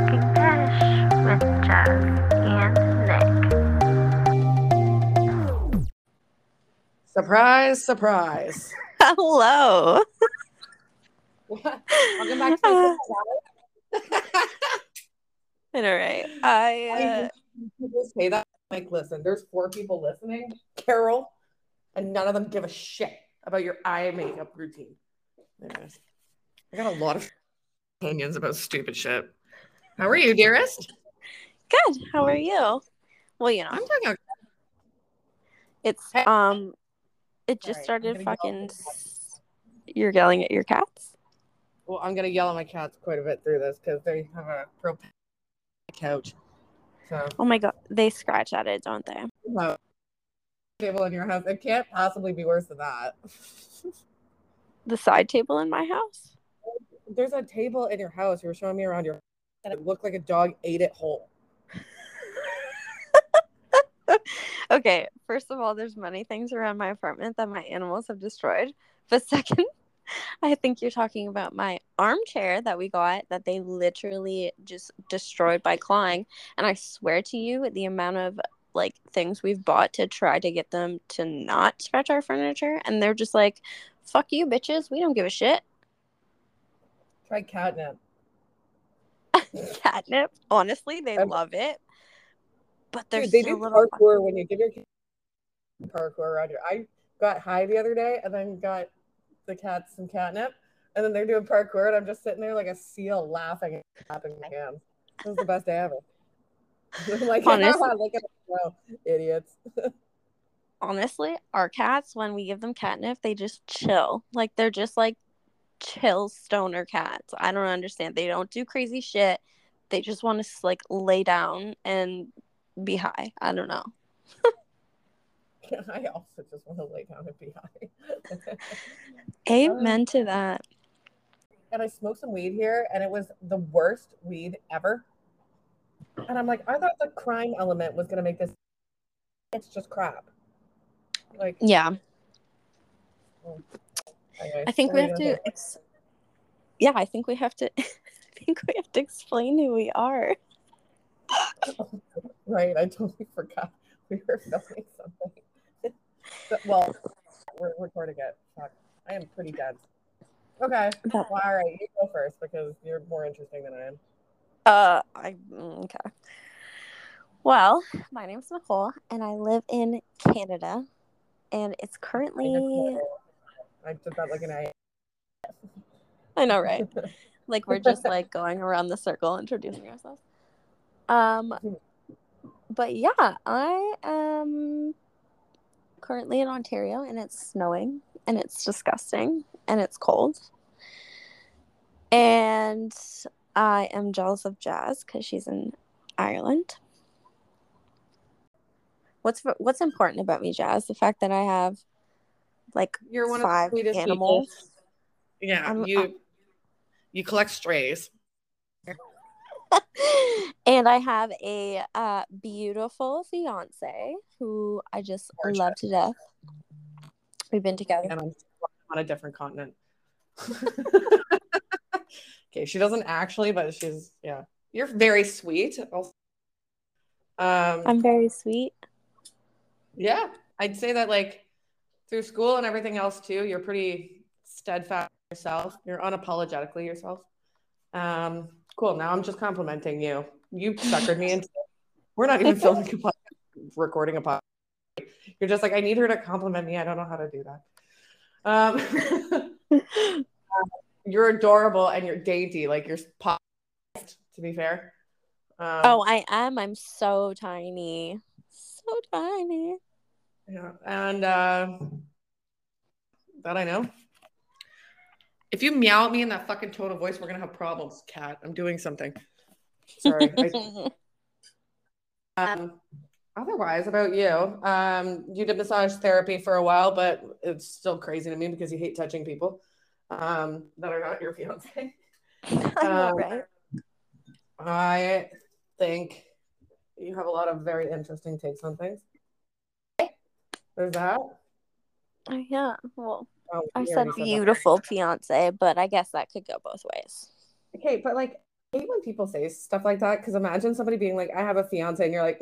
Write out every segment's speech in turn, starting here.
Talking Pish with Jas and Nic. Surprise, surprise. Hello. Welcome back to I know, right? I uh, people say that. Like, listen, there's four people listening, Carol, and none of them give a shit about your eye makeup routine. Anyways, I got a lot of opinions about stupid shit. How are you, dearest? good. How are you? Well, you know, I'm doing okay. it's um, it just Alright, started gonna yell fucking. at the s- You're yelling at your cats. Well, I'm gonna yell at my cats quite a bit through this because they have a pro couch. So Oh my god, they scratch at it, don't they? no. table in your house. It can't possibly be worse than that. The side table in my house. There's a table in your house. You were showing me around your and it looked like a dog ate it whole. Okay, first of all, there's many things around my apartment that my animals have destroyed. But second, I think you're talking about my armchair that we got that they literally just destroyed by clawing. And I swear to you, the amount of like things we've bought to try to get them to not scratch our furniture, and they're just like, "Fuck you, bitches. We don't give a shit." Try catnip. Catnip. Honestly, they I'm- love it, but they're Dude, they still do parkour when you give your cat parkour around your. I got high the other day and then got the cats some catnip, and then they're doing parkour, and I'm just sitting there like a seal, laughing and clapping my hands. This was the best day ever. I'm like, Honestly. look at them go, oh, idiots. honestly, our cats, when we give them catnip, they just chill. Like they're just like chill stoner cats. I don't understand. They don't do crazy shit. They just want to like lay down and be high. I don't know. I also just want to lay down and be high. Um, Amen to that. and I smoked some weed here, and it was the worst weed ever. And I'm like, I thought the crime element was gonna make this. It's just crap. Like, Yeah, oh. Anyways, I think we have to. Ex- yeah, I think we have to. I think we have to explain who we are. Right, I totally forgot we were filming something. Well, we're recording it. Fuck, I am pretty dead. Okay, well, all right, you go first because you're more interesting than I am. Uh, I mm, okay. Well, my name's Nicole, and I live in Canada, and it's currently. I did that like an I. I know, right? like we're just like going around the circle introducing ourselves. Um, but yeah, I am currently in Ontario, and it's snowing, and it's disgusting, and it's cold, and I am jealous of Jas because she's in Ireland. What's what's important about me, Jas? The fact that I have like You're one five of the sweetest animals. people. Yeah, I'm- you you collect strays. and I have a uh, beautiful fiance who I just Gorgeous. love to death. We've been together. and I'm on a different continent. okay, she doesn't actually, but she's yeah. You're very sweet. Um, I'm very sweet. yeah, I'd say that like through school and everything else too, you're pretty steadfast yourself. You're unapologetically yourself. Um, cool. Now I'm just complimenting you. You suckered me into. We're not even filming a podcast, recording a podcast. You're just like I need her to compliment me. I don't know how to do that. Um, you're adorable and you're dainty. Like you're popped, to be fair. Um, Oh, I am. I'm so tiny. So tiny. Yeah. And uh, that I know. If you meow at me in that fucking tone of voice, we're gonna have problems, cat. I'm doing something. Sorry. I, um, otherwise, about you, um, you did massage therapy for a while, but it's still crazy to me because you hate touching people um, that are not your fiance. I know, Um, right? I think you have a lot of very interesting takes on things. There's that. Oh, yeah. Well, Oh, I said that. beautiful fiance, but I guess that could go both ways. Okay, but like hate when people say stuff like that because imagine somebody being like, I have a fiance, and you're like,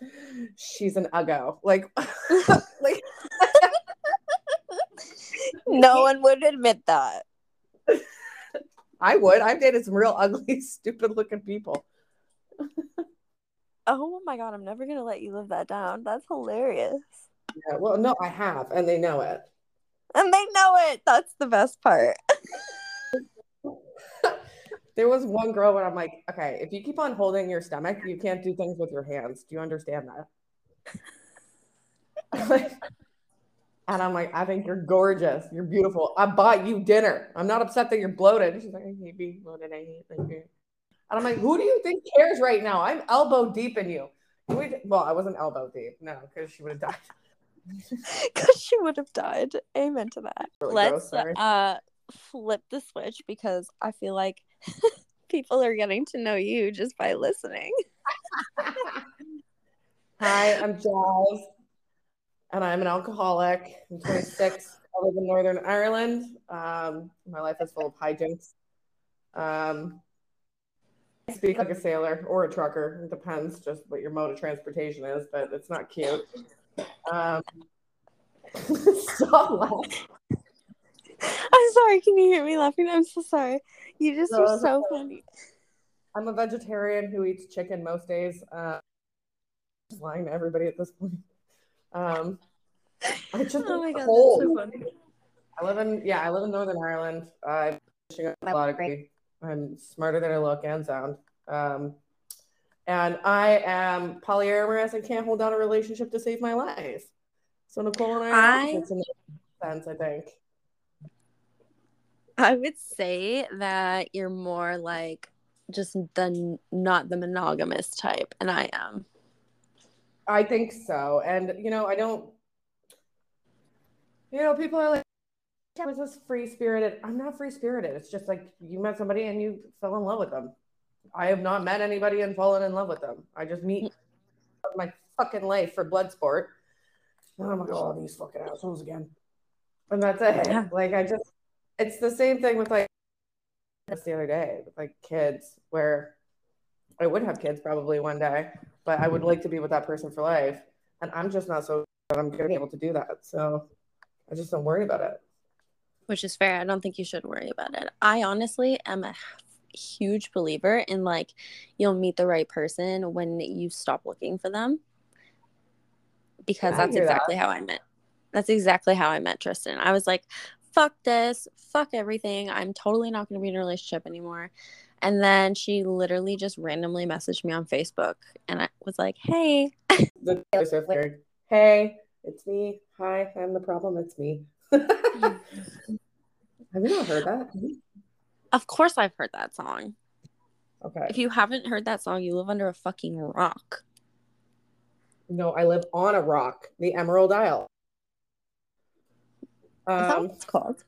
she's an uggo. Like, like no one would admit that. I would. I've dated some real ugly, stupid looking people. Oh my god, I'm never gonna let you live that down. That's hilarious. Yeah, well, no, I have, and they know it. And they know it. That's the best part. There was one girl where I'm like, okay, if you keep on holding your stomach, you can't do things with your hands. Do you understand that? And I'm like, I think you're gorgeous. You're beautiful. I bought you dinner. I'm not upset that you're bloated. She's like, I hate being bloated. I hate you. And I'm like, who do you think cares right now? I'm elbow deep in you. We- Well, I wasn't elbow deep, no, because she would have died. Because she would have died. Amen to that. Really Let's gross, uh flip the switch because I feel like people are getting to know you just by listening. Hi, I'm Jas, and I'm an alcoholic. I'm 26. I live in Northern Ireland. Um, my life is full of hijinks. Um, I speak like a sailor or a trucker. It depends just what your mode of transportation is, but it's not cute. Um, stop laughing. I'm sorry, can you hear me laughing? I'm so sorry. You just No, are it's so funny. I'm a vegetarian who eats chicken most days. Uh, just lying to everybody at this point. Um, I just Oh my god, cold. that's so funny. I live in yeah, I live in Northern Ireland. I'm a lot of. I'm smarter than I look and sound. Um, and I am polyamorous and can't hold down a relationship to save my life. So Nicole and I I- that sense, I think. I would say that you're more like just the not the monogamous type, and I am. I think so. And you know, I don't you know, people are like I was just free spirited. I'm not free spirited. It's just like you met somebody and you fell in love with them. I have not met anybody and fallen in love with them. I just meet my fucking life for blood sport. And I'm like, oh, these fucking assholes again. And that's it. Yeah. Like I just it's the same thing with like just the other day with like kids where I would have kids probably one day, but I would like to be with that person for life. And I'm just not so that I'm gonna be able to do that. So I just don't worry about it. which is fair. I don't think you should worry about it. I honestly am a huge believer in like you'll meet the right person when you stop looking for them. Because I that's hear that. exactly how I met. That's exactly how I met Tristan. I was like, fuck this, fuck everything. I'm totally not going to be in a relationship anymore. And then she literally just randomly messaged me on Facebook and I was like, hey, The Swift Hey, it's me. Hi, I'm the problem. It's me. have you not heard that? Of course I've heard that song. Okay. If you haven't heard that song, you live under a fucking rock. No, I live on a rock, the Emerald Isle. Is that Um, what it's called?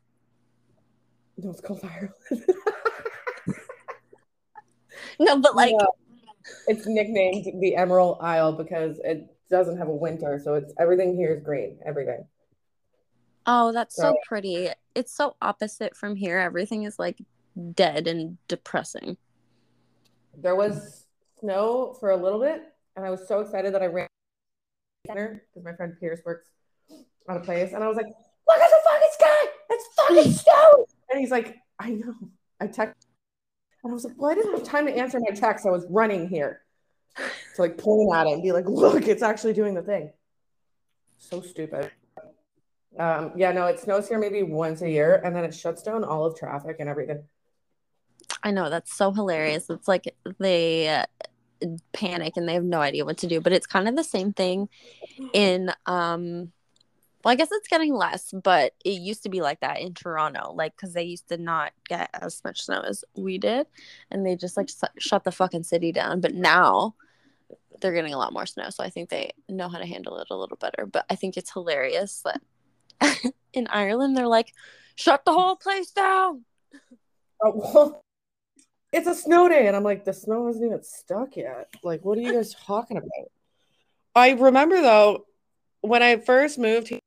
no, it's called Ireland. No, but like, No, it's nicknamed the Emerald Isle because it doesn't have a winter, so it's everything here is green. Everything. oh, that's so So- pretty. It's so opposite from here. Everything is like dead and depressing. There was snow for a little bit, and I was so excited that I ran dinner because my friend Pierce works at a place, and I was like, "Look at the fucking sky! It's fucking snow!" And he's like, "I know." I text, and I was like, "Well, I didn't have time to answer my text. I was running here to like point at it and be like, look, it's actually doing the thing." So stupid. Um, yeah, no, it snows here maybe once a year, and then it shuts down all of traffic and everything. I know that's so hilarious. It's like they uh, panic and they have no idea what to do. But it's kind of the same thing in um. Well, I guess it's getting less, but it used to be like that in Toronto, like because they used to not get as much snow as we did, and they just like shut the fucking city down. But now they're getting a lot more snow, so I think they know how to handle it a little better. But I think it's hilarious that in Ireland they're like, shut the whole place down. Oh, well, it's a snow day. And I'm like, the snow hasn't even stuck yet. Like, what are you guys talking about? I remember though, when I first moved here,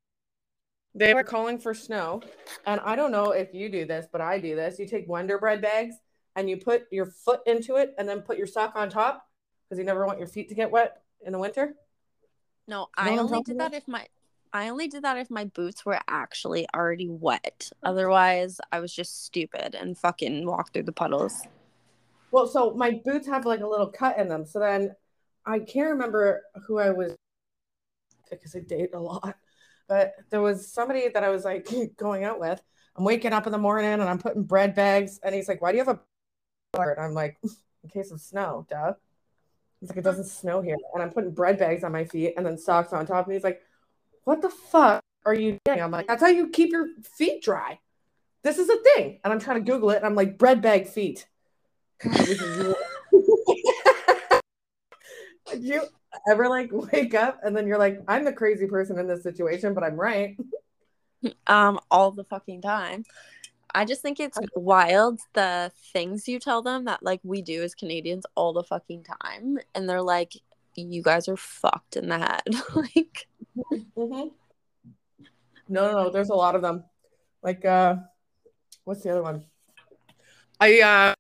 they were calling for snow. And I don't know if you do this, but I do this. You take Wonder Bread bags and you put your foot into it and then put your sock on top because you never want your feet to get wet in the winter. No, You know I only did about? that if my I only did that if my boots were actually already wet. Otherwise, I was just stupid and fucking walked through the puddles. Well, so my boots have like a little cut in them. So then I can't remember who I was because I date a lot, but there was somebody that I was like going out with. I'm waking up in the morning and I'm putting bread bags, and he's like, "Why do you have a?" And I'm like, "In case of snow, duh." He's like, "It doesn't snow here," and I'm putting bread bags on my feet and then socks on top. And he's like, "What the fuck are you doing?" I'm like, "That's how you keep your feet dry. This is a thing." And I'm trying to Google it, and I'm like, "Bread bag feet." Did you ever like wake up and then you're like, I'm the crazy person in this situation, but I'm right? Um, all the fucking time. I just think it's wild the things you tell them that like we do as Canadians all the fucking time, and they're like, "You guys are fucked in the head." like, No, no, no. There's a lot of them. Like, uh, what's the other one? I uh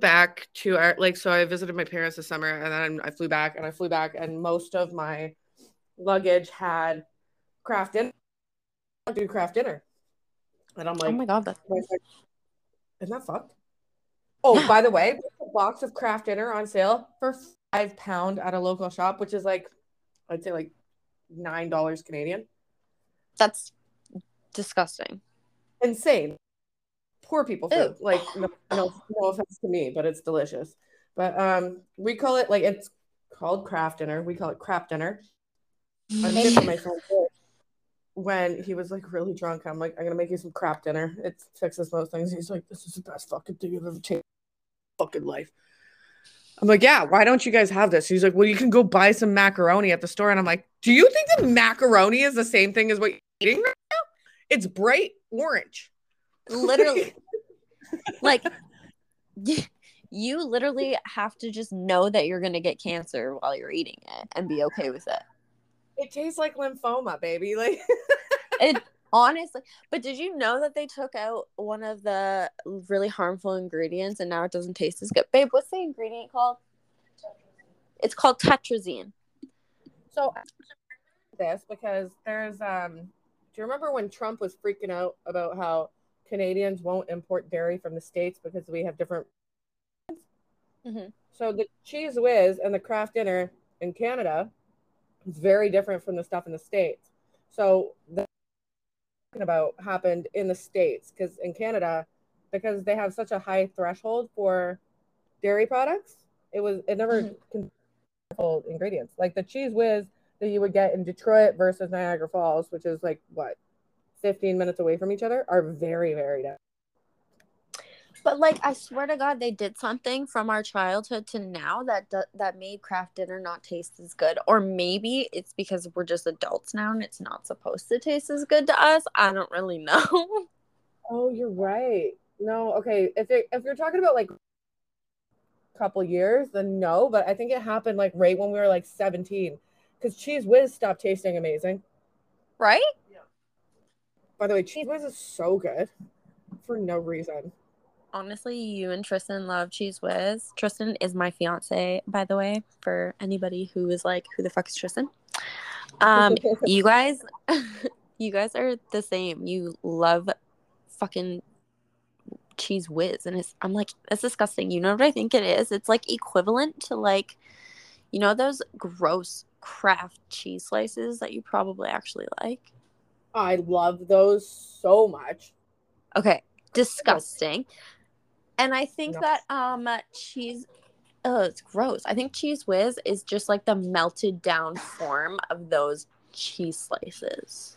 back to our like so I visited my parents this summer and then I flew back and I flew back and most of my luggage had Kraft Dinner. Do Kraft Dinner. And I'm oh like, oh my god, that's Isn't that fucked? Oh, by the way, a box of Kraft Dinner on sale for five pound at a local shop, which is like, I'd say like nine dollars Canadian. that's disgusting. Insane. Poor people food. Ew. Like no, no, no offense to me, but it's delicious. But um, we call it like it's called Kraft Dinner. We call it crap dinner. I'm giving my friend when he was like really drunk. I'm like, I'm gonna make you some crap dinner. It fixes most things. He's like, this is the best fucking thing I've ever tasted fucking life. I'm like, yeah, why don't you guys have this? He's like, well, you can go buy some macaroni at the store. And I'm like, do you think the macaroni is the same thing as what you're eating right now? It's bright orange. Literally like you literally have to just know that you're gonna get cancer while you're eating it and be okay with it. It tastes like lymphoma, baby. Like it honestly but did you know that they took out one of the really harmful ingredients and now it doesn't taste as good? Babe what's the ingredient called? It's called tartrazine So this because there's um do you remember when Trump was freaking out about how Canadians won't import dairy from the States because we have different Mhm. so the Cheez Whiz and the Kraft Dinner in Canada is very different from the stuff in the States. So the talking about happened in the States because in Canada, because they have such a high threshold for dairy products, it was it never Mhm. controlled ingredients. Like the Cheez Whiz that you would get in Detroit versus Niagara Falls, which is like what 15 minutes away from each other, are very, very different. But like, I swear to God, they did something from our childhood to now that that made Kraft Dinner not taste as good. Or maybe it's because we're just adults now and it's not supposed to taste as good to us. I don't really know. Oh, you're right. No, okay. If it, if you're talking about like a couple years, then no. But I think it happened like right when we were like 17, because Cheez Whiz stopped tasting amazing. right? By the way, Cheez Whiz is so good for no reason. Honestly, you and Tristan love Cheez Whiz. Tristan is my fiance, by the way, for anybody who is like, who the fuck is Tristan? Um, you guys, you guys are the same. You love fucking Cheez Whiz and it's i'm like that's disgusting you know what i think it is it's like equivalent to like you know those gross Kraft cheese slices that you probably actually like I love those so much. okay disgusting and i think No. that um cheese oh it's gross i think Cheez Whiz is just like the melted down form of those cheese slices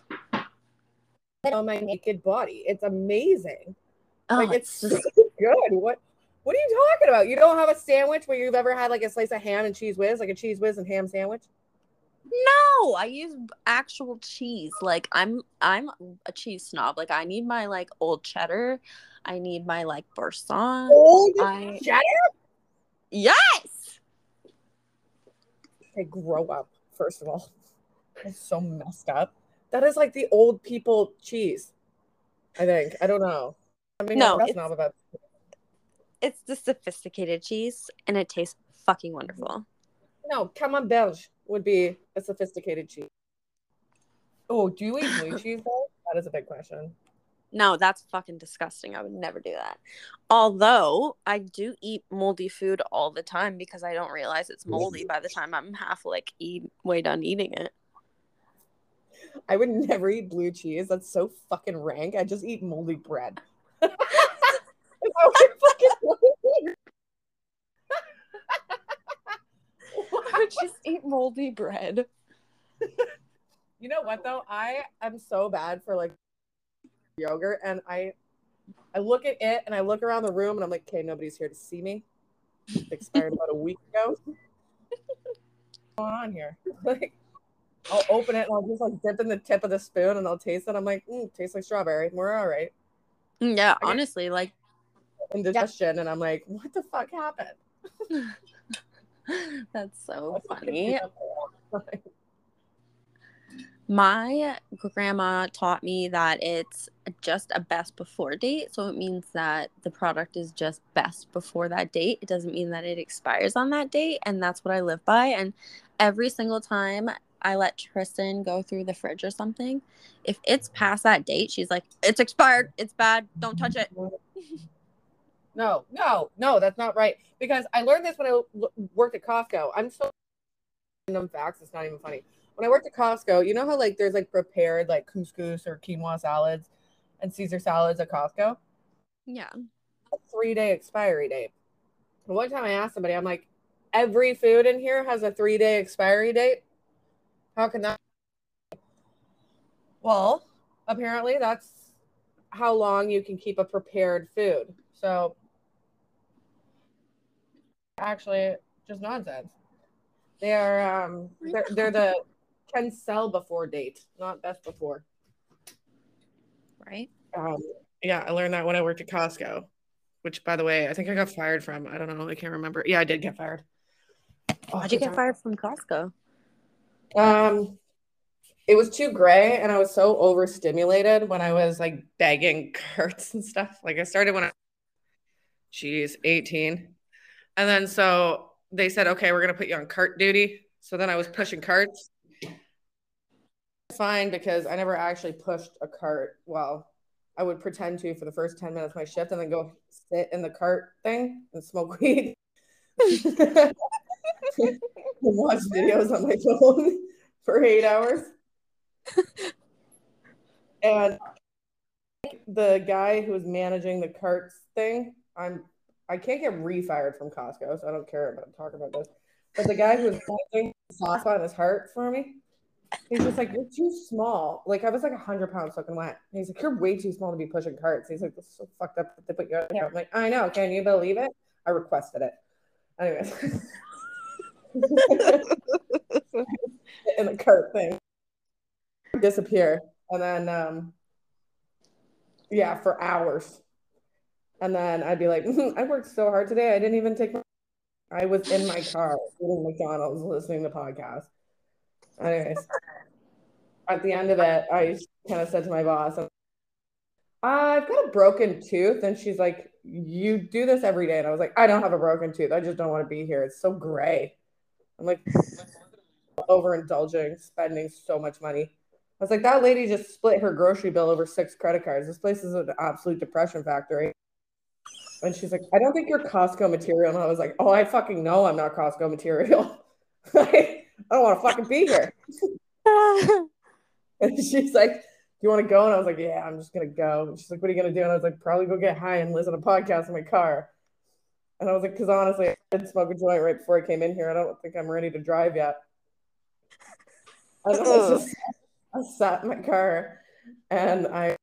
On my naked body, it's amazing. oh like it's, it's so good. What what are you talking about? You don't have a sandwich where you've ever had like a slice of ham and Cheez Whiz, like a Cheez Whiz and ham sandwich? No, I use actual cheese. Like I'm I'm a cheese snob. Like I need my like old cheddar. I need my like Boursin. Old I cheddar? Yes. They grow up, first of all. It's so messed up. That is like the old people cheese. I think. I don't know. I mean, No, it's- not about. It's the sophisticated cheese, and it tastes fucking wonderful. No, Camembert would be a sophisticated cheese. Oh, do you eat blue cheese though? That is a big question. No, that's fucking disgusting. I would never do that. Although I do eat moldy food all the time because I don't realize it's moldy by the time I'm half like eat way done eating it. I would never eat blue cheese. That's so fucking rank. I just eat moldy bread. Is that what I fucking eat? I would just eat moldy bread. You know what though? I am so bad for like yogurt and I I look at it and I look around the room and I'm like, okay, nobody's here to see me. It expired about a week ago. What's going on here? Like I'll open it and I'll just like dip in the tip of the spoon and I'll taste it. I'm like, mm, tastes like strawberry. We're all right. Yeah, honestly, like Indigestion. And I'm like, what the fuck happened? that's so funny. My grandma taught me that it's just a best before date. So it means that the product is just best before that date. It doesn't mean that it expires on that date. And that's what I live by. And every single time I let Tristan go through the fridge or something, if it's past that date, she's like, it's expired. It's bad. Don't touch it. No, no, no, that's not right. Because I learned this when I worked at Costco. I'm so random facts. It's not even funny. When I worked at Costco, you know how like there's like prepared like couscous or quinoa salads and Caesar salads at Costco. Yeah. A three day expiry date. And one time I asked somebody, I'm like, every food in here has a three day expiry date. How can that? Well, apparently that's how long you can keep a prepared food. So actually just nonsense. They are um they're they're the can sell before date, not best before. Right. Um yeah, I learned that when I worked at Costco, which by the way, I think I got fired from. I don't know, I can't remember. Yeah, I did get fired. Oh, Why'd you get fired from Costco? Um, it was too gray, and I was so overstimulated when I was like bagging carts and stuff. Like I started when I, geez, 18. And then so they said, okay, we're gonna put you on cart duty. So then I was pushing carts. Fine, because I never actually pushed a cart. Well, I would pretend to for the first 10 minutes of my shift and then go sit in the cart thing and smoke weed. and watch videos on my phone for eight hours. and the guy who was managing the carts thing, I'm I can't get refired from Costco, so I don't care about talking about this. But the guy who was the soft on his heart for me, he's just like, You're too small. Like I was like hundred pounds soaking wet. And he's like, You're way too small to be pushing carts. He's like, This is so fucked up that they put you out there. I'm like, I know, can you believe it? I requested it. Anyways. in the cart thing disappear and then um yeah for hours and then i'd be like mm-hmm, i worked so hard today i didn't even take my i was in my car eating mcdonald's listening to podcasts anyways at the end of it i kind of said to my boss i've got a broken tooth and she's like you do this every day and i was like i don't have a broken tooth i just don't want to be here it's so gray i'm like overindulging spending so much money I was like, that lady just split her grocery bill over six credit cards. This place is an absolute depression factory. And she's like, I don't think you're Costco material. And I was like, oh, I fucking know I'm not Costco material. I don't want to fucking be here. And she's like, do you want to go? And I was like, yeah, I'm just going to go. And she's like, what are you going to do? And I was like, probably go get high and listen to podcasts in my car. And I was like, because honestly, I did smoke a joint right before I came in here. I don't think I'm ready to drive yet. And I was just I sat in my car and I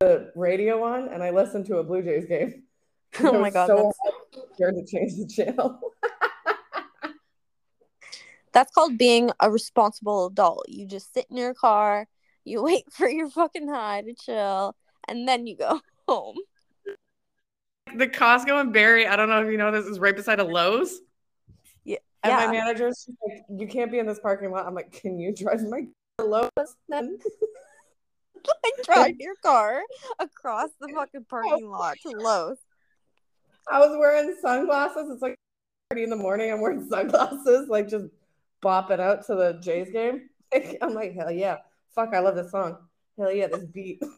the radio on and I listened to a Blue Jays game. Oh my was God, So scared to change the channel. That's called being a responsible adult. You just sit in your car, you wait for your fucking high to chill, and then you go home. the Costco in Barrie, I don't know if you know this, is right beside a Lowe's. Yeah. And Yeah. my manager's like, you can't be in this parking lot. I'm like, can you drive my to Lowe's then? like drive your car across the fucking parking lot to Lowe's. I was wearing sunglasses. It's like 30 in the morning. I'm wearing sunglasses, like just bopping out to the Jays game. I'm like, hell yeah. Fuck, I love this song. Hell yeah, this beat.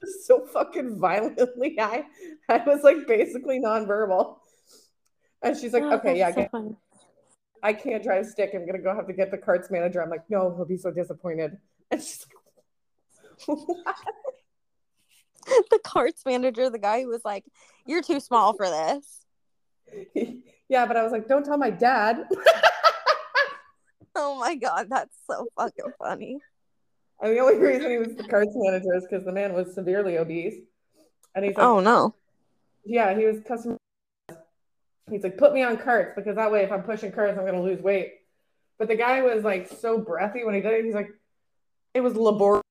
just so fucking violently high. I was like basically nonverbal. And she's like, Oh, okay, yeah, so get. I can't drive stick. I'm gonna go have to get the carts manager. I'm like, no, he'll be so disappointed. And she's like, what? the carts manager, the guy who was like, "You're too small for this." yeah, but I was like, don't tell my dad. Oh my god, that's so fucking funny. And the only reason he was the carts manager is because the man was severely obese. And he's like, Oh no. yeah, he was customer. He's like, put me on carts because that way, if I'm pushing carts, I'm gonna lose weight. But the guy was like so breathy when he did it. He's like, it was laborious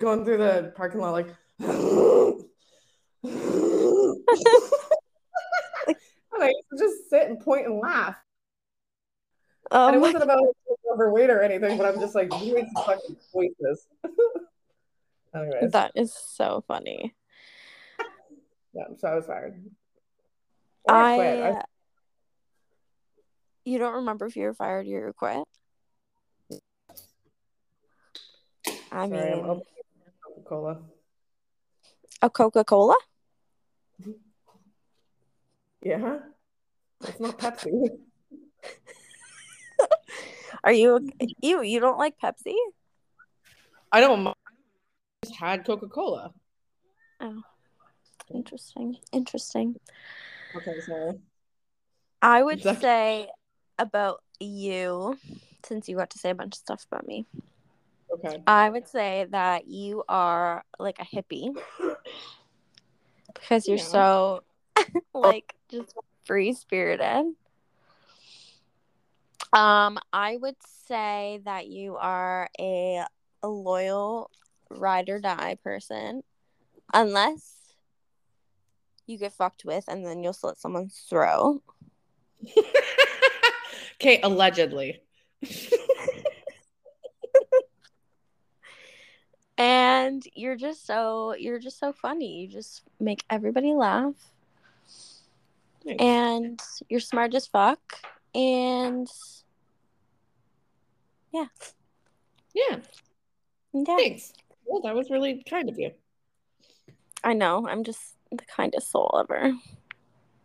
going through the parking lot, like. Used just sit and point and laugh. Oh and it um, wasn't about overweight or anything, but I'm just like, some fucking. Anyways, that is so funny. yeah, so I was fired. Or I, quit. I you don't remember if you were fired or you were quit? I sorry, I'm mean, Coca-Cola. A Coca Cola? Yeah, it's not Pepsi. Are you you you don't like Pepsi? I don't. mind. I just had Coca-Cola. Oh, interesting. Interesting. Okay, sorry. I would say about you, since you got to say a bunch of stuff about me. Okay. I would say that you are like a hippie because you're Yeah. so like just free spirited. Um, I would say that you are a, a loyal ride or die person, unless you get fucked with and then you'll slit someone's throat. okay, allegedly. And you're just so you're just so funny. You just make everybody laugh. And you're smart as fuck and yeah, yeah thanks. Well, that was really kind of you. i know i'm just the kindest soul ever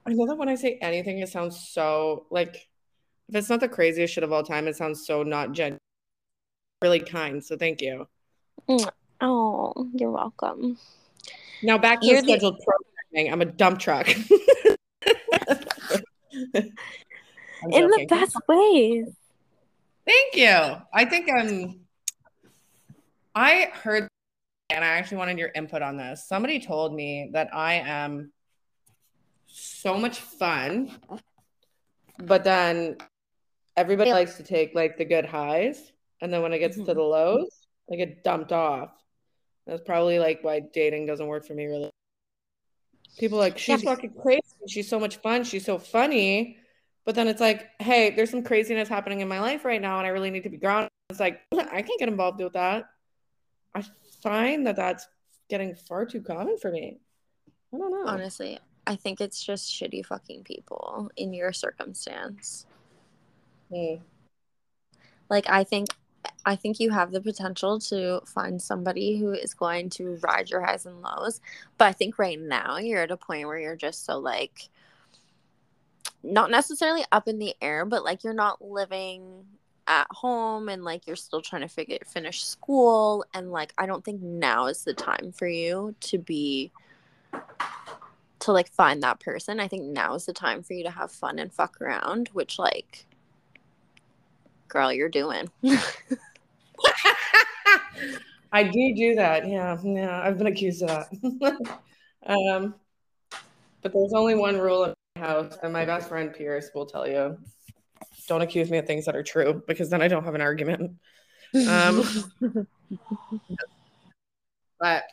I know that when I say anything, it sounds so like if it's not the craziest shit of all time, it sounds so not gen really kind. So thank you. Mm. Oh you're welcome Now back to You're the the- scheduled programming. I'm a dump truck. In the best ways Thank you. I think I'm. I heard, and I actually wanted your input on this. Somebody told me that I am so much fun, but then everybody likes to take like the good highs, and then when it gets to Mhm. the lows, I get dumped off. That's probably like why dating doesn't work for me. Really, people are like she's Yeah. fucking crazy. She's so much fun. She's so funny. But then it's like, hey, there's some craziness happening in my life right now, and I really need to be grounded. It's like, I can't get involved with that. I find that that's getting far too common for me. I don't know. honestly i think it's just shitty fucking people in your circumstance Hmm. like i think i think you have the potential to find somebody who is going to ride your highs and lows but i think right now you're at a point where you're just so like not necessarily up in the air but like you're not living at home and like you're still trying to figure finish school and like i don't think now is the time for you to be to like find that person. I think now is the time for you to have fun and fuck around which like girl you're doing I do do that. Yeah, yeah. I've been accused of that. um, but there's only one rule in my house, and my best friend Pierce will tell you: don't accuse me of things that are true, because then I don't have an argument. Um, But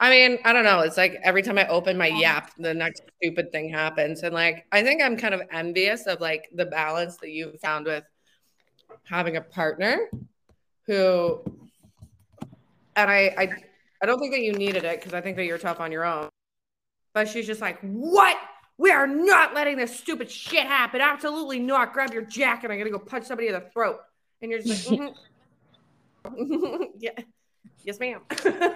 I mean, I don't know. It's like every time I open my yap, the next stupid thing happens. And like, I think I'm kind of envious of like the balance that you found with having a partner who, and I, I, I don't think that you needed it because I think that you're tough on your own. but she's just like, what? We are not letting this stupid shit happen. Absolutely not. Grab your jacket. I'm gonna go punch somebody in the throat. And you're just like, mm-hmm. yeah, yes, ma'am.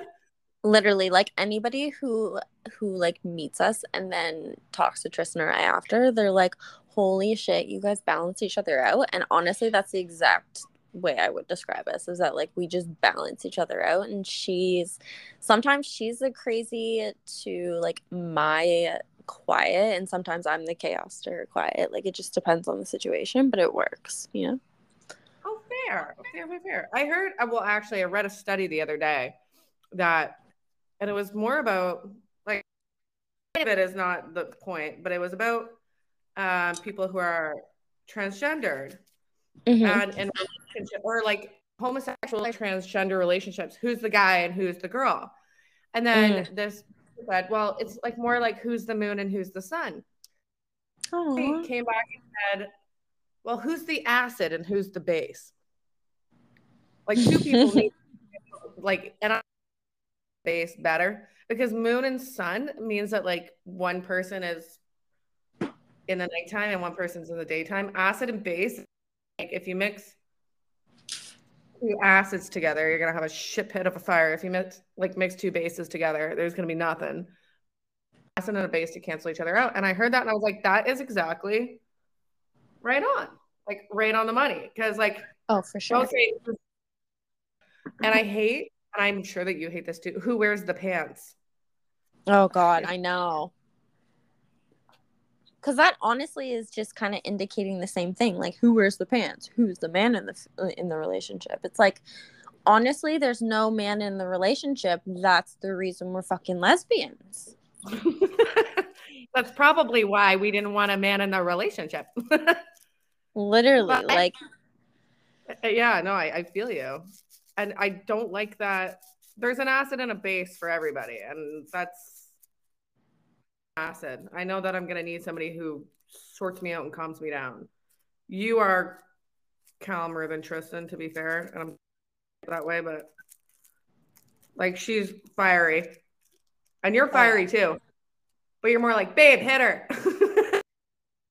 literally like anybody who who like meets us and then talks to Tristan or I after, they're like, "Holy shit, you guys balance each other out." And honestly, that's the exact way I would describe us is that like we just balance each other out and she's sometimes she's the crazy to like my quiet and sometimes I'm the chaos to her quiet. Like it just depends on the situation, but it works, you know. Oh, fair. Fair, fair, fair. I heard uh, well actually I read a study the other day that and it was more about like it is not the point, but it was about um, people who are transgendered Mhm. and and relationship or like homosexual transgender relationships. Who's the guy and who's the girl? And then this said, well, it's like more like who's the moon and who's the sun. He came back and said, well, who's the acid and who's the base? Like two people need like and I base better because moon and sun means that like one person is in the nighttime and one person's in the daytime. Acid and base, like if you mix two acids together, you're gonna have a shit pit of a fire. If you mix like mix two bases together, there's gonna be nothing. Acid and a base to cancel each other out. And I heard that and I was like, that is exactly right on. Like right on the money. Because like Oh, for sure. say and I hate, and I'm sure that you hate this too. Who wears the pants? Oh God, I know. Because that honestly is just kind of indicating the same thing. Like, who wears the pants? Who's the man in the uh, in the relationship? It's like, honestly, there's no man in the relationship. That's the reason we're fucking lesbians. That's probably why we didn't want a man in the relationship. Literally, But I- like, uh, uh, yeah, no, I, I feel you. And I don't like that. There's an acid and a base for everybody, and that's acid. I know that I'm gonna need somebody who sorts me out and calms me down. You are calmer than Tristan, to be fair, and I'm that way, but like she's fiery, and you're fiery too, but you're more like, babe, hit her.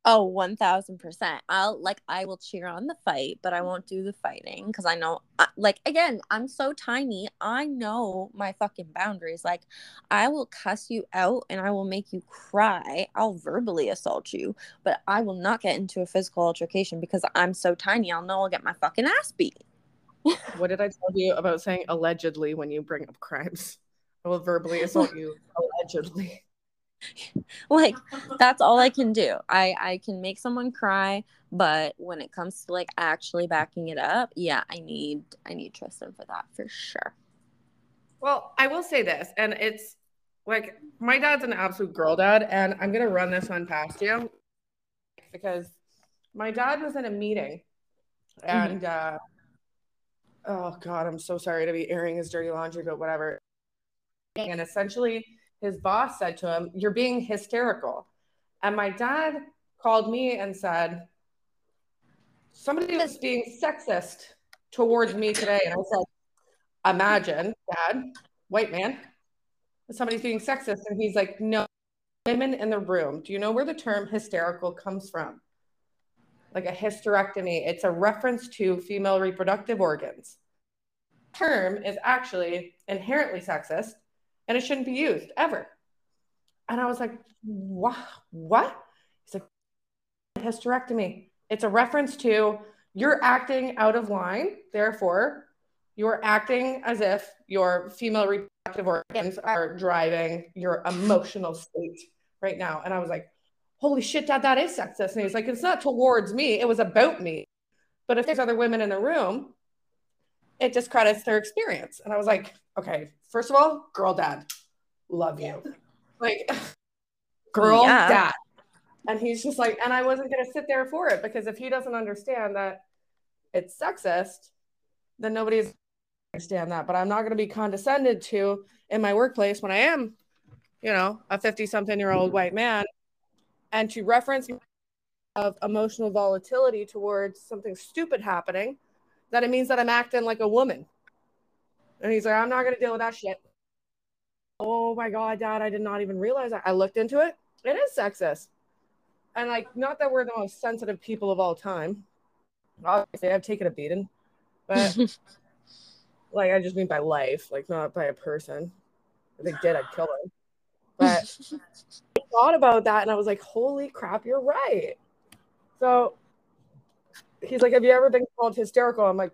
oh, one thousand percent. I'll like, I will cheer on the fight, but I won't do the fighting because I know, I- like, again, I'm so tiny. I know my fucking boundaries. Like, I will cuss you out and I will make you cry. I'll verbally assault you, but I will not get into a physical altercation because I'm so tiny. I'll know I'll get my fucking ass beat. what did I tell you about saying allegedly when you bring up crimes? I will verbally assault you allegedly. Like, that's all I can do. I I can make someone cry, but when it comes to like actually backing it up, yeah, I need I need Tristan for that for sure. Well, I will say this, and it's like my dad's an absolute girl dad, and I'm gonna run this one past you because my dad was in a meeting, and uh, oh god, I'm so sorry to be airing his dirty laundry, but whatever. And essentially, his boss said to him, "You're being hysterical," and my dad called me and said, "Somebody was being sexist towards me today," and I said, "Imagine, Dad." white man. Somebody's being sexist, and he's like, no, women in the room. Do you know where the term hysterical comes from? Like a hysterectomy. It's a reference to female reproductive organs. Term is actually inherently sexist, and it shouldn't be used ever. And I was like, what? What? He's like, hysterectomy. It's a reference to you're acting out of line, therefore you're acting as if your female reproductive organs are driving your emotional state right now. And I was like, holy shit, dad, that is sexist. And he was like, it's not towards me, it was about me. But if there's other women in the room, it discredits their experience. And I was like, okay, first of all, girl dad, love you. Like, girl Yeah. dad. And he's just like, and I wasn't going to sit there for it because if he doesn't understand that it's sexist, then nobody's understand that. But I'm not going to be condescended to in my workplace when I am, you know, a 50 something year old white man. And to reference of emotional volatility towards something stupid happening, that it means that I'm acting like a woman. And he's like, I'm not going to deal with that shit. oh my god, dad, I did not even realize that. I looked into it. It is sexist. And like, not that we're the most sensitive people of all time. Obviously, I've taken a beating, but like, I just mean by life, like not by a person. If they did, I'd kill them. But I thought about that and I was like, holy crap, you're right. So he's like, Have you ever been called hysterical? I'm like,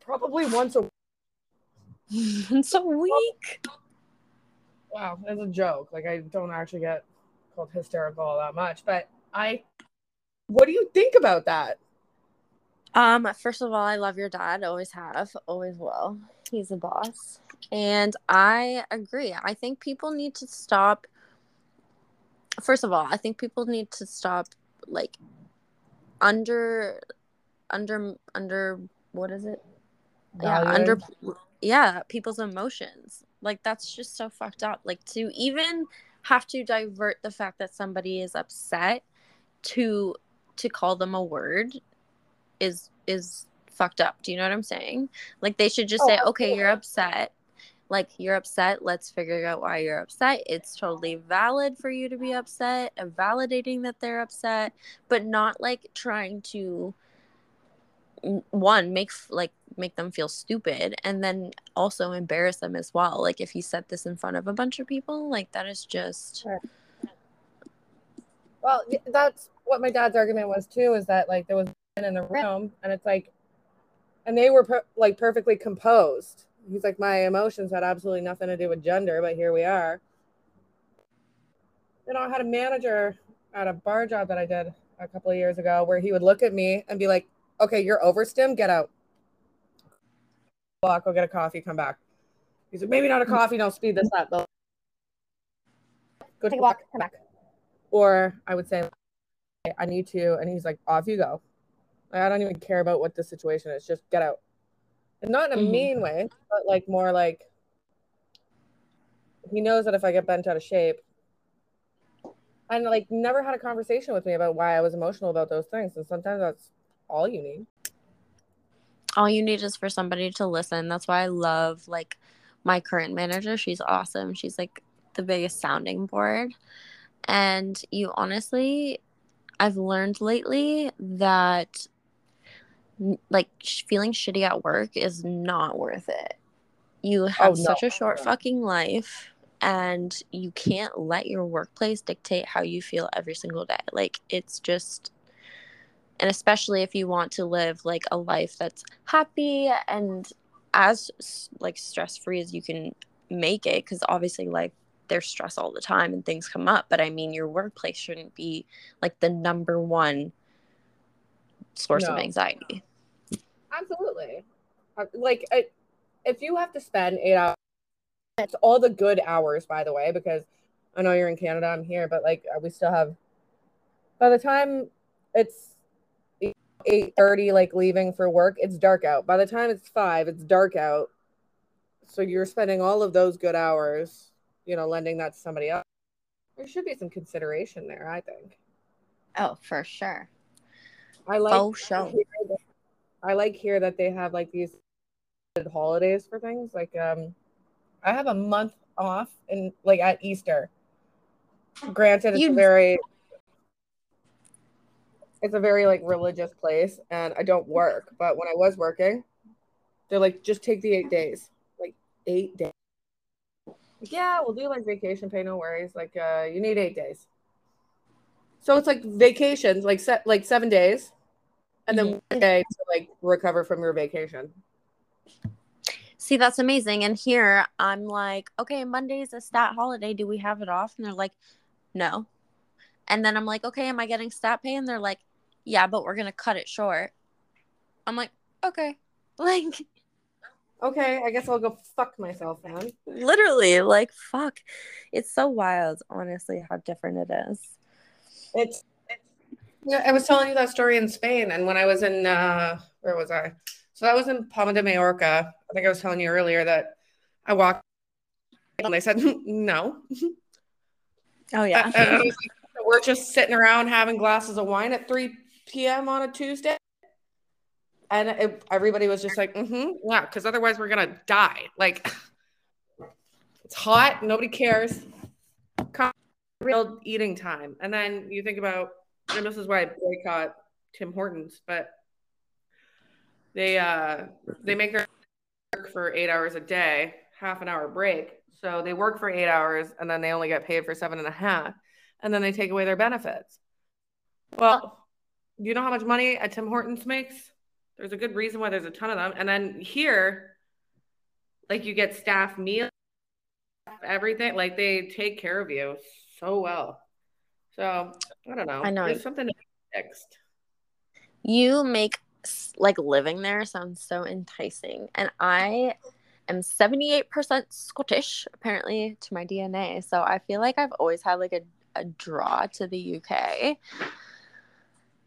probably once a it's so weak. wow, it's a joke. Like I don't actually get called hysterical all that much. But I what do you think about that? Um, first of all, I love your dad. Always have, always will. He's a boss. And I agree. I think people need to stop. First of all, I think people need to stop like under, under, under, what is it? Yeah, under, yeah, people's emotions. Like, that's just so fucked up. Like, to even have to divert the fact that somebody is upset to to call them a word is is fucked up. Do you know what I'm saying? Like they should just Oh, say, "Okay, you're upset. Like you're upset. Let's figure out why you're upset. It's totally valid for you to be upset, and validating that they're upset, but not like trying to one make like make them feel stupid and then also embarrass them as well. Like if you said this in front of a bunch of people, like that is just Well, that's what my dad's argument was too. Is that like there was men in the room, and it's like, and they were per- like perfectly composed. He's like, my emotions had absolutely nothing to do with gender, but here we are. You know, I had a manager at a bar job that I did a couple of years ago where he would look at me and be like, "Okay, you're overstim. Get out. Walk. Go get a coffee. Come back." He's like, "Maybe not a coffee. Don't speed this up. Go take a walk. Come back." Or I would say, I need to. And he's like, off you go. Like, I don't even care about what the situation is. Just get out. And not in a Mhm. mean way, but like more like he knows that if I get bent out of shape, and like never had a conversation with me about why I was emotional about those things. And sometimes that's all you need. All you need is for somebody to listen. That's why I love like my current manager. She's awesome. She's like the biggest sounding board. And you honestly, I've learned lately that like feeling shitty at work is not worth it. You oh, have no. such a short fucking life and you can't let your workplace dictate how you feel every single day. Like it's just and especially if you want to live like a life that's happy and as like stress free as you can make it because obviously like there's stress all the time and things come up but i mean your workplace shouldn't be like the number one source of anxiety Absolutely. Uh, Like, I, if you have to spend eight hours, it's all the good hours, by the way, because I know you're in Canada, I'm here, but like uh, we still have. By the time it's eight thirty, like leaving for work, it's dark out. By the time it's five, it's dark out. So you're spending all of those good hours, you know, lending that to somebody else. There should be some consideration there, I think. oh for sure I like oh sure I like here that they have like these holidays for things. Like um I have a month off and like at Easter. Granted, it's You- very it's a very like religious place and I don't work, but when I was working, they're like, just take the eight days. Like eight days. Like, yeah, we'll do like vacation pay, no worries. Like uh you need eight days. So it's like vacations, like set like seven days, and then one day to like recover from your vacation. see that's amazing and here i'm like okay monday's a stat holiday do we have it off and they're like no and then i'm like okay am i getting stat pay and they're like yeah but we're gonna cut it short i'm like okay like Okay, I guess I'll go fuck myself then. literally like fuck it's so wild honestly how different it is It's, it's yeah, I was telling you that story in Spain, and when I was in uh where was I? So I was in Palma de Mallorca. I think I was telling you earlier that I walked and they said no. oh yeah I like, we're just sitting around having glasses of wine at 3 p.m. on a Tuesday. And it, everybody was just like, mm-hmm, yeah, because otherwise we're gonna die. Like, It's hot. Nobody cares. Con- Real eating time. And then you think about, and this is why I boycott Tim Hortons, but they uh they make their work for eight hours a day, half an hour break. So they work for eight hours and then they only get paid for seven and a half. And then they take away their benefits. Well, you know how much money a Tim Hortons makes? There's a good reason why there's a ton of them. And then here, like you get staff meal, everything. Like they take care of you so well. So I don't know. I know. There's something to fixed. You make like living there sounds so enticing. And I am 78% Scottish, apparently, to my DNA. So I feel like I've always had like a, a draw to the UK.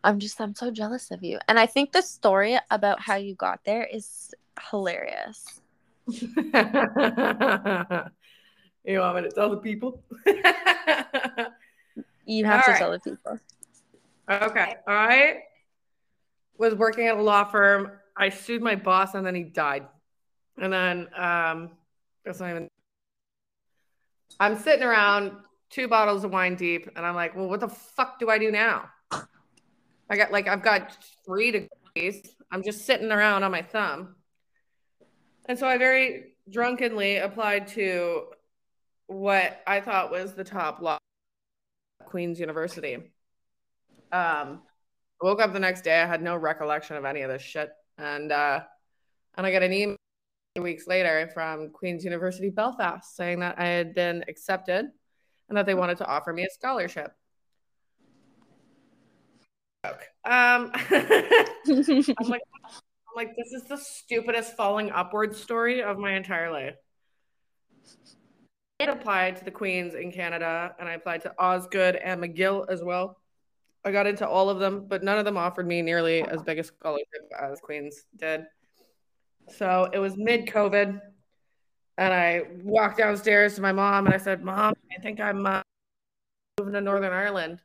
I'm just, I'm so jealous of you. And I think the story about how you got there is hilarious. you want me to tell the people? You have All to right. tell the people. okay. I was working at a law firm. I sued my boss and then he died. And then um that's not even I'm sitting around two bottles of wine deep and I'm like, well, what the fuck do I do now? I got like I've got three degrees. I'm just sitting around on my thumb. And so I very drunkenly applied to what I thought was the top law Queen's University. Um, woke up the next day. I had no recollection of any of this shit, and uh, and I got an email weeks later from Queen's University Belfast saying that I had been accepted and that they wanted to offer me a scholarship. Um, I'm like, I'm like, this is the stupidest falling upward story of my entire life. I applied to the Queens in Canada and I applied to Osgoode and McGill as well. I got into all of them, but none of them offered me nearly as big a scholarship as Queens did. So it was mid COVID. And I walked downstairs to my mom and I said, Mom, I think I'm uh, moving to Northern Ireland.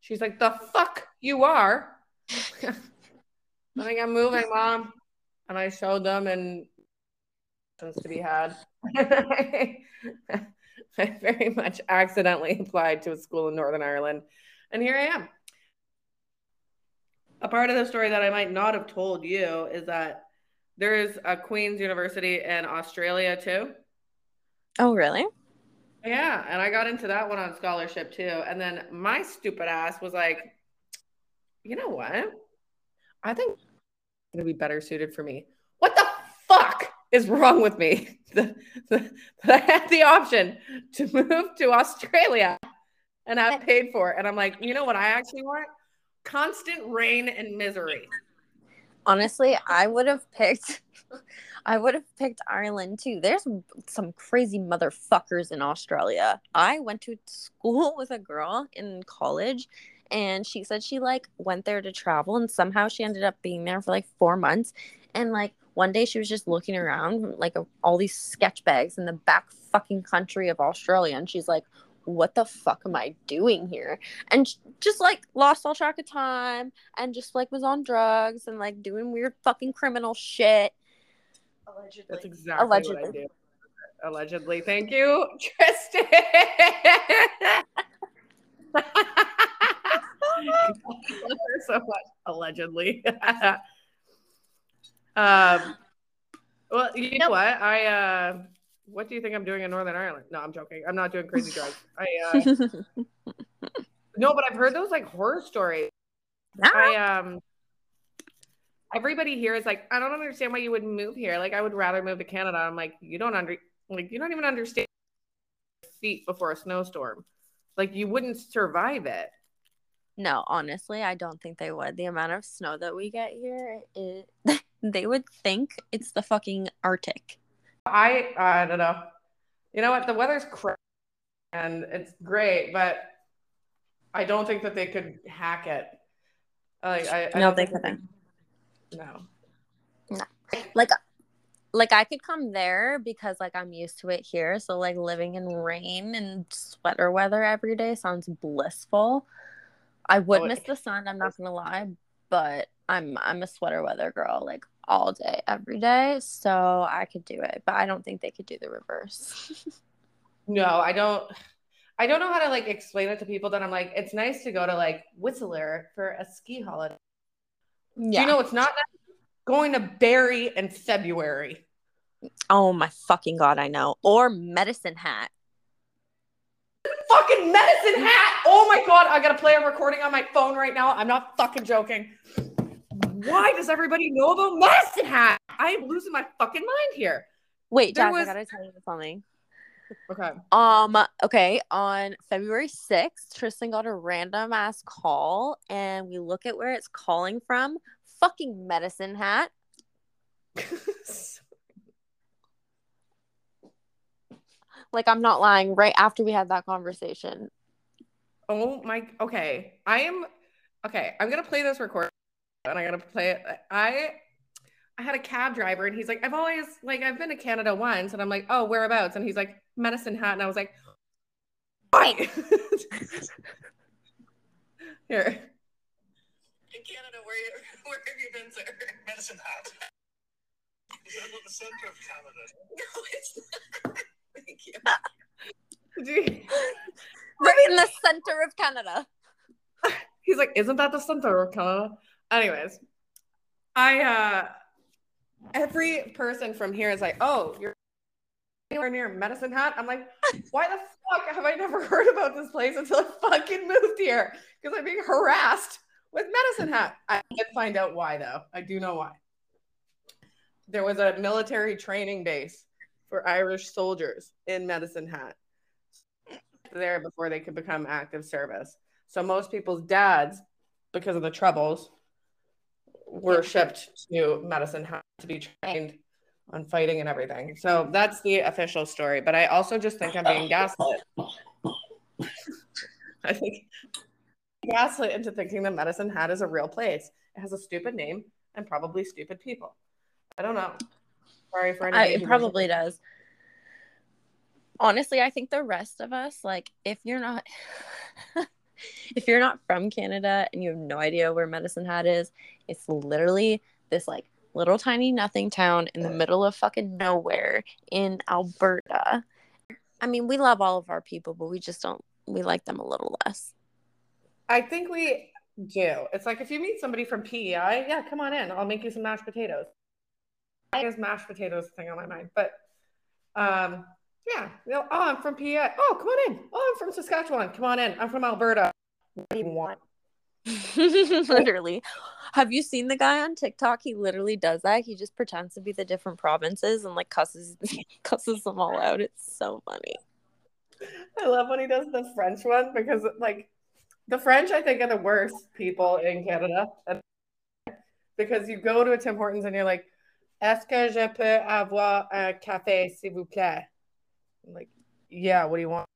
She's like, The fuck you are? I think I'm moving, Mom. And I showed them and to be had. I very much accidentally applied to a school in Northern Ireland. And here I am. A part of the story that I might not have told you is that there is a Queen's University in Australia too. oh, really? Yeah, and I got into that one on scholarship too. And then my stupid ass was like, you know what? I think it's gonna be better suited for me. What the fuck is wrong with me? That I had the option to move to Australia and have paid for it. And I'm like, you know what I actually want? Constant rain and misery. Honestly, I would have picked I would have picked Ireland too. There's some crazy motherfuckers in Australia. I went to school with a girl in college and she said she like went there to travel and somehow she ended up being there for like 4 months and like one day she was just looking around like all these sketch bags in the back fucking country of Australia and she's like what the fuck am I doing here? And just like lost all track of time and just like was on drugs and like doing weird fucking criminal shit. Allegedly. That's exactly what I Allegedly. do. Allegedly. Thank you, Tristan. so much. Allegedly. um, well, you know what? I uh, what do you think I'm doing in Northern Ireland? No, I'm joking. I'm not doing crazy drugs. I uh, no, but I've heard those like horror stories. I um everybody here is like, I don't understand why you would move here. Like I would rather move to Canada. I'm like, you don't under like you don't even understand feet before a snowstorm. Like you wouldn't survive it. no, honestly, I don't think they would. The amount of snow that we get here, it, they would think it's the fucking Arctic. I I don't know. You know what? The weather's crazy and it's great, but I don't think that they could hack it. Like I, I No, don't they think that couldn't. No. Like like I could come there because like I'm used to it here. So like living in rain and sweater weather every day sounds blissful. I would Oh, miss the sun, I'm not gonna lie, but I'm I'm a sweater weather girl like all day, every day. So I could do it. But I don't think they could do the reverse. No, I don't. I don't know how to like explain it to people that I'm like, it's nice to go to like Whistler for a ski holiday. Yeah. You know, it's not going to Barrie in February. oh my fucking god, I know. Or Medicine Hat. Fucking medicine hat. Oh my god, I gotta play a recording on my phone right now. I'm not fucking joking. Why does everybody know about medicine hat? I'm losing my fucking mind here. Wait, was- I gotta tell you something. Okay. Um, okay, on February 6th, Tristan got a random ass call and we look at where it's calling from. Fucking medicine hat. Like I'm not lying, right after we had that conversation. oh my okay. I am okay. I'm gonna play this recording and I gotta play it. I I had a cab driver and he's like, I've always like I've been to Canada once, and I'm like, oh, whereabouts? And he's like, Medicine Hat, and I was like, why? Here. In Canada, where, you, where have you been, sir? Medicine Hat. Is that not the centre of Canada? No, it's not. Thank you. Do you- Right in the center of Canada. He's like, isn't that the center of Canada? Anyways, I uh every person from here is like, oh, you're anywhere near Medicine Hat. I'm like, why the fuck have I never heard about this place until I fucking moved here? Because I'm being harassed with Medicine Hat. I did find out why though. I do know why. There was a military training base for Irish soldiers in Medicine Hat there before they could become active service. So most people's dads, because of the troubles, were shipped to Medicine Hat to be trained on fighting and everything. So that's the official story. But I also just think I'm being gaslit. I think gaslit into thinking that Medicine Hat is a real place. It has a stupid name and probably stupid people. I don't know. Sorry for I, it probably does. Honestly, I think the rest of us, like, if you're not, if you're not from Canada and you have no idea where Medicine Hat is, it's literally this like little tiny nothing town in the middle of fucking nowhere in Alberta. I mean, we love all of our people, but we just don't. We like them a little less. I think we do. It's like if you meet somebody from PEI, yeah, come on in. I'll make you some mashed potatoes. I guess mashed potatoes thing on my mind, but um, yeah. You know, oh, I'm from PEI. Oh, come on in. Oh, I'm from Saskatchewan. Come on in. I'm from Alberta. What do you want? literally. Have you seen the guy on TikTok? He literally does that. He just pretends to be the different provinces and like cusses cusses them all out. It's so funny. I love when he does the French one because like the French, I think, are the worst people in Canada. Because you go to a Tim Hortons and you're like, Est-ce que je peux avoir un café, s'il vous plaît? I'm like, yeah, what do you want?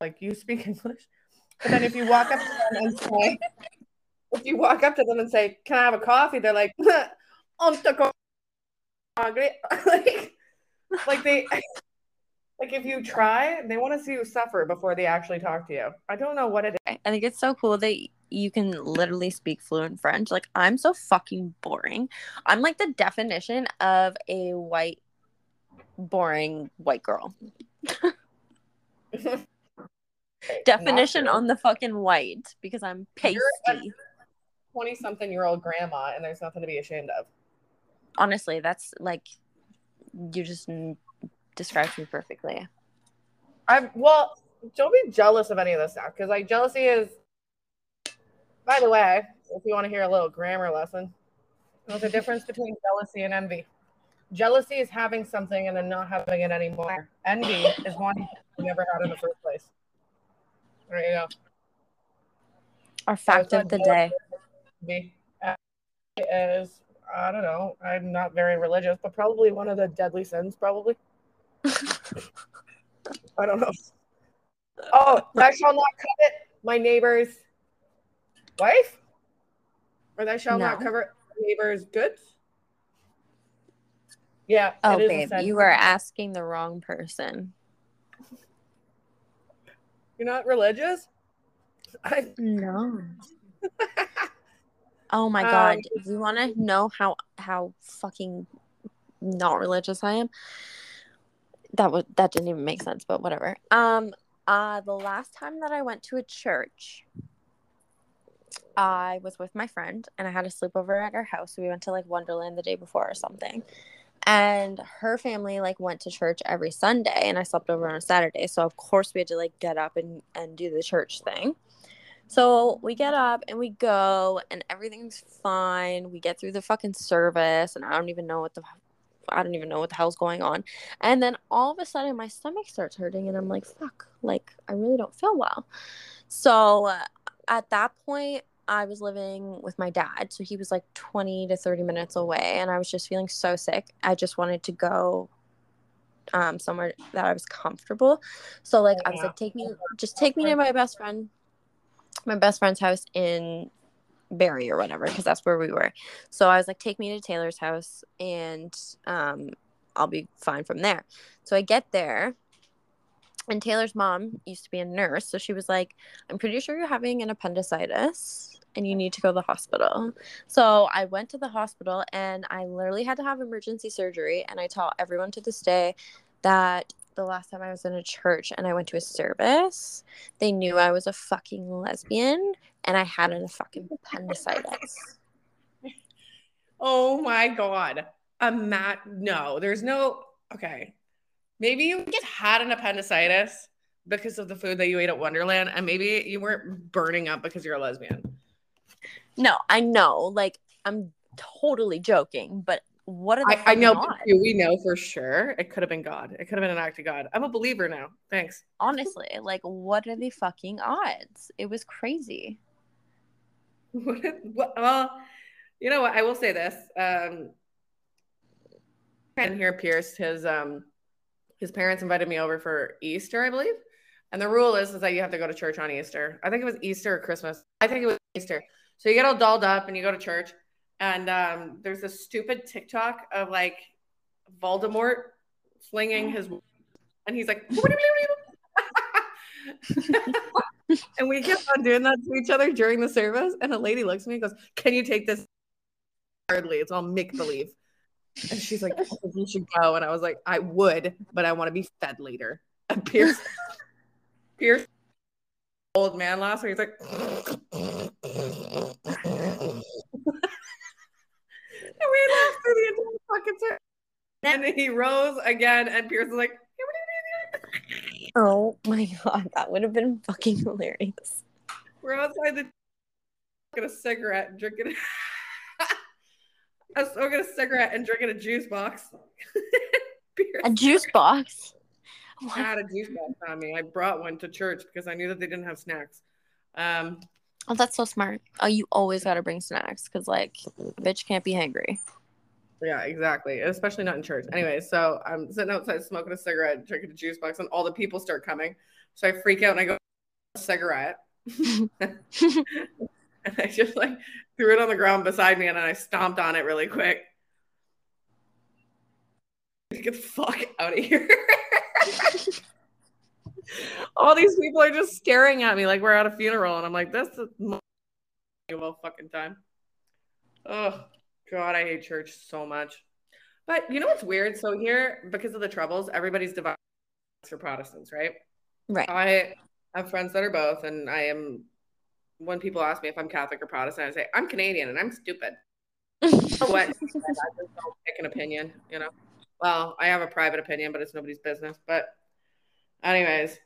Like, you speak English. But then if you walk up to them and say, if you walk up to them and say, can I have a coffee? They're like, co- like, like they, like if you try, they want to see you suffer before they actually talk to you. I don't know what it is. I think it's so cool that you can literally speak fluent French. Like I'm so fucking boring. I'm like the definition of a white boring white girl. Definition on the fucking white because I'm pasty. 20 something year old grandma and there's nothing to be ashamed of. Honestly, that's like you just described me perfectly. I'm well, don't be jealous of any of this stuff because like jealousy is by the way, if you want to hear a little grammar lesson, there's a difference between jealousy and envy. Jealousy is having something and then not having it anymore. Envy is wanting you never had in the first place. There you go. Our fact not of the day. Envy is I don't know. I'm not very religious, but probably one of the deadly sins. Probably. I don't know. Oh, thou shall not covet my neighbor's wife, or thou shalt not No. covet neighbor's goods. Yeah. Oh, babe, you are asking the wrong person. You're not religious. I, No. oh my Um, god! Do you want to know how how fucking not religious I am? that was that didn't even make sense, but whatever. Um, uh, the last time that I went to a church, I was with my friend and I had a sleepover at her house. We went to like Wonderland the day before or something. And her family like went to church every Sunday and I slept over on a Saturday. So of course we had to like get up and, and do the church thing. So we get up and we go and everything's fine. We get through the fucking service and I don't even know what the I don't even know what the hell's going on. And then all of a sudden my stomach starts hurting and I'm like, fuck, like I really don't feel well. So uh, at that point I was living with my dad. So he was like 20 to 30 minutes away and I was just feeling so sick. I just wanted to go um somewhere that I was comfortable. So like I was like take me just take me to my best friend my best friend's house in Barrie or whatever because that's where we were. So I was like take me to Taylor's house and um I'll be fine from there. So I get there and Taylor's mom used to be a nurse, so she was like, "I'm pretty sure you're having an appendicitis and you need to go to the hospital." So I went to the hospital and I literally had to have emergency surgery. And I tell everyone to this day that the last time I was in a church and I went to a service, they knew I was a fucking lesbian and I had a fucking appendicitis. Oh my god. A mat no, there's no okay. Maybe you just had an appendicitis because of the food that you ate at Wonderland, and maybe you weren't burning up because you're a lesbian. No, I know. Like I'm totally joking, but what are the I, I know we know for sure it could have been God. It could have been an act of God. I'm a believer now. Thanks. Honestly, like what are the fucking odds? It was crazy. What, what, well, you know what? I will say this. Um, and here, Pierce, his um, his parents invited me over for Easter, I believe. And the rule is, is that you have to go to church on Easter. I think it was Easter or Christmas. I think it was Easter. So you get all dolled up and you go to church. And um, there's this stupid TikTok of like Voldemort flinging his, and he's like, and we kept on doing that to each other during the service. And a lady looks at me and goes, Can you take this hardly? It's all make believe. And she's like, think you should go. And I was like, I would, but I want to be fed later. And Pierce, Pierce, old man last week, he's like, and we laughed through the entire fucking service. And then he rose again, and Pierce was like, Oh my god, that would have been fucking hilarious. We're outside the smoking a cigarette and drinking. I was smoking a cigarette and drinking a juice box. A juice box. What? I had a juice box on me. I brought one to church because I knew that they didn't have snacks. Um, Oh, that's so smart. Oh, you always gotta bring snacks because like bitch can't be hungry. yeah, exactly. Especially not in church. Anyway, so I'm sitting outside smoking a cigarette, drinking a juice box, and all the people start coming. So I freak out and I go, a cigarette. and I just like threw it on the ground beside me and then I stomped on it really quick. Get the fuck out of here. All these people are just staring at me like we're at a funeral, and I'm like, this is my well fucking time. Oh god, I hate church so much. But you know what's weird? So here, because of the troubles, everybody's divided for Protestants, right? Right. I have friends that are both, and I am. When people ask me if I'm Catholic or Protestant, I say I'm Canadian and I'm stupid. So what? I just don't pick an opinion, you know. Well, I have a private opinion, but it's nobody's business. But, anyways,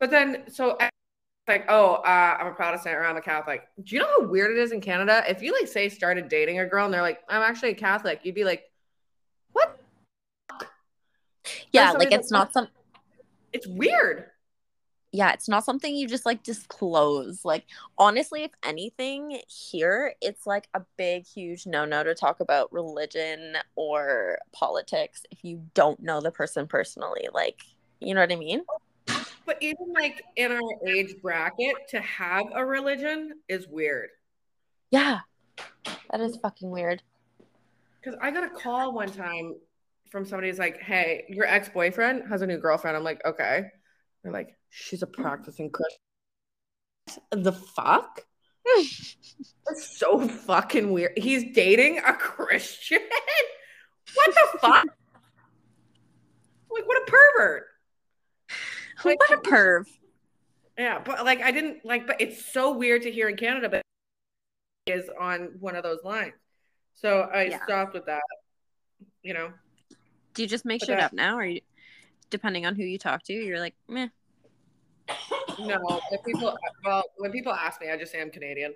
but then so like, oh, uh, I'm a Protestant or I'm a Catholic. Do you know how weird it is in Canada? If you like say started dating a girl and they're like, I'm actually a Catholic, you'd be like, what? yeah, like it's not some It's weird. yeah, it's not something you just like disclose. Like honestly, if anything, here it's like a big, huge no-no to talk about religion or politics if you don't know the person personally. Like, you know what I mean? But even like in our age bracket, to have a religion is weird. Yeah. That is fucking weird. Because I got a call one time from somebody who's like, hey, your ex boyfriend has a new girlfriend. I'm like, okay. They're like, she's a practicing Christian. The fuck? That's so fucking weird. He's dating a Christian? what the fuck? Like, what a pervert. Like- what a perv. Yeah, but like I didn't like, but it's so weird to hear in Canada, but is on one of those lines. So I Yeah. stopped with that. You know, Do you just make But shit that- up now, or you, depending on who you talk to, you're like, meh. no. If people, well, when people ask me, I just say I'm Canadian.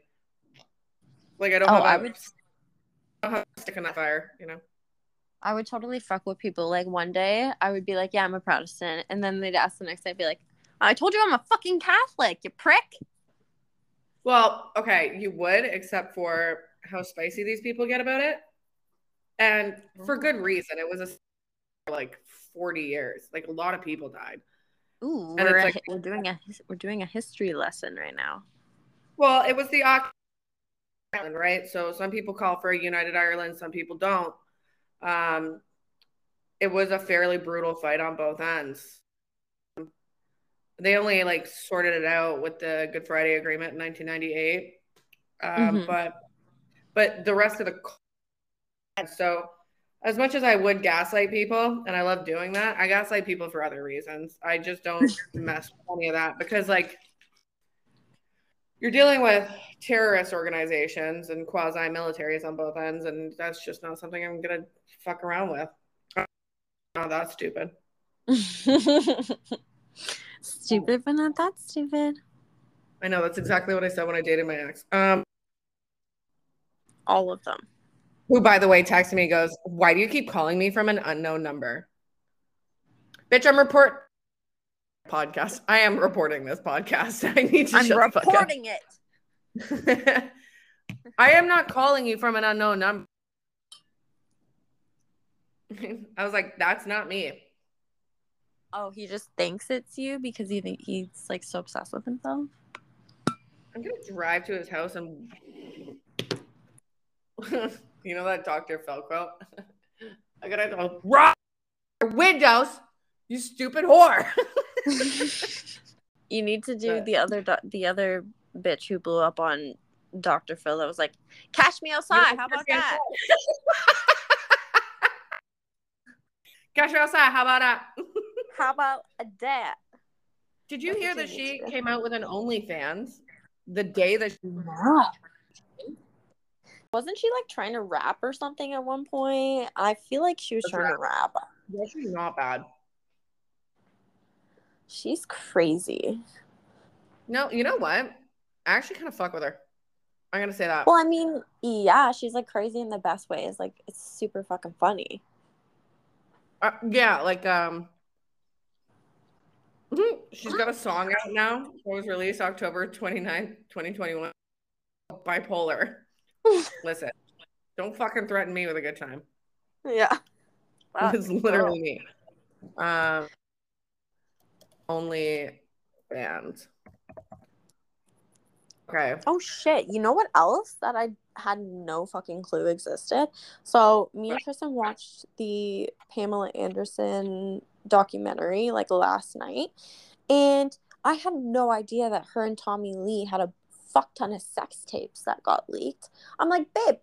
Like I don't Oh, have I would I don't have a stick in that fire. You know. I would totally fuck with people. Like one day I would be like, Yeah, I'm a Protestant. And then they'd ask the next day, I'd be like, I told you I'm a fucking Catholic, you prick. Well, okay, you would, except for how spicy these people get about it, and for good reason. It was a like forty years. Like a lot of people died. Ooh, And we're, a like- we're doing a we're doing a history lesson right now. Well, it was the Ireland, right? So some people call for a united Ireland, some people don't. Um, it was a fairly brutal fight on both ends. They only like sorted it out with the Good Friday Agreement in 1998, um, Mhm. but but the rest of the so as much as I would gaslight people, and I love doing that, I gaslight people for other reasons. I just don't mess with any of that because like you're dealing with terrorist organizations and quasi militaries on both ends, and that's just not something I'm gonna fuck around with. Oh, that's stupid. stupid, but not that stupid. I know that's exactly what I said when I dated my ex. Um, All of them. who, by the way, texted me goes, "Why do you keep calling me from an unknown number?" Bitch, I'm report podcast. I am reporting this podcast. I need to I'm shut the reporting it. I am not calling you from an unknown number. I was like, that's not me. Oh, he just thinks it's you because he think he's like so obsessed with himself. I'm gonna drive to his house and you know that Dr. Quote? I gotta go rock your windows, you stupid whore. you need to do the other do- the other bitch who blew up on Dr. Phil that was like, "Cash me outside." How about that? Cash me outside. How about that? How about that? Did you hear that she came out with an OnlyFans the day that she Wasn't she like trying to rap or something at one point? I feel like she was That's trying to rap. was actually not bad. She's crazy. No, you know what? I actually kind of fuck with her. I'm gonna say that. Well, I mean, yeah, she's like crazy in the best ways. Like it's super fucking funny. Uh, yeah, like um, mhm, she's got a song out now. It was released October 29th, 2021. Bipolar. Listen, don't fucking threaten me with a good time. Yeah. it's literally me. Um, only fans. Okay. Oh shit! You know what else that I had no fucking clue existed? So me and Tristan watched the Pamela Anderson documentary like last night, and I had no idea that her and Tommy Lee had a fuck ton of sex tapes that got leaked. I'm like, babe,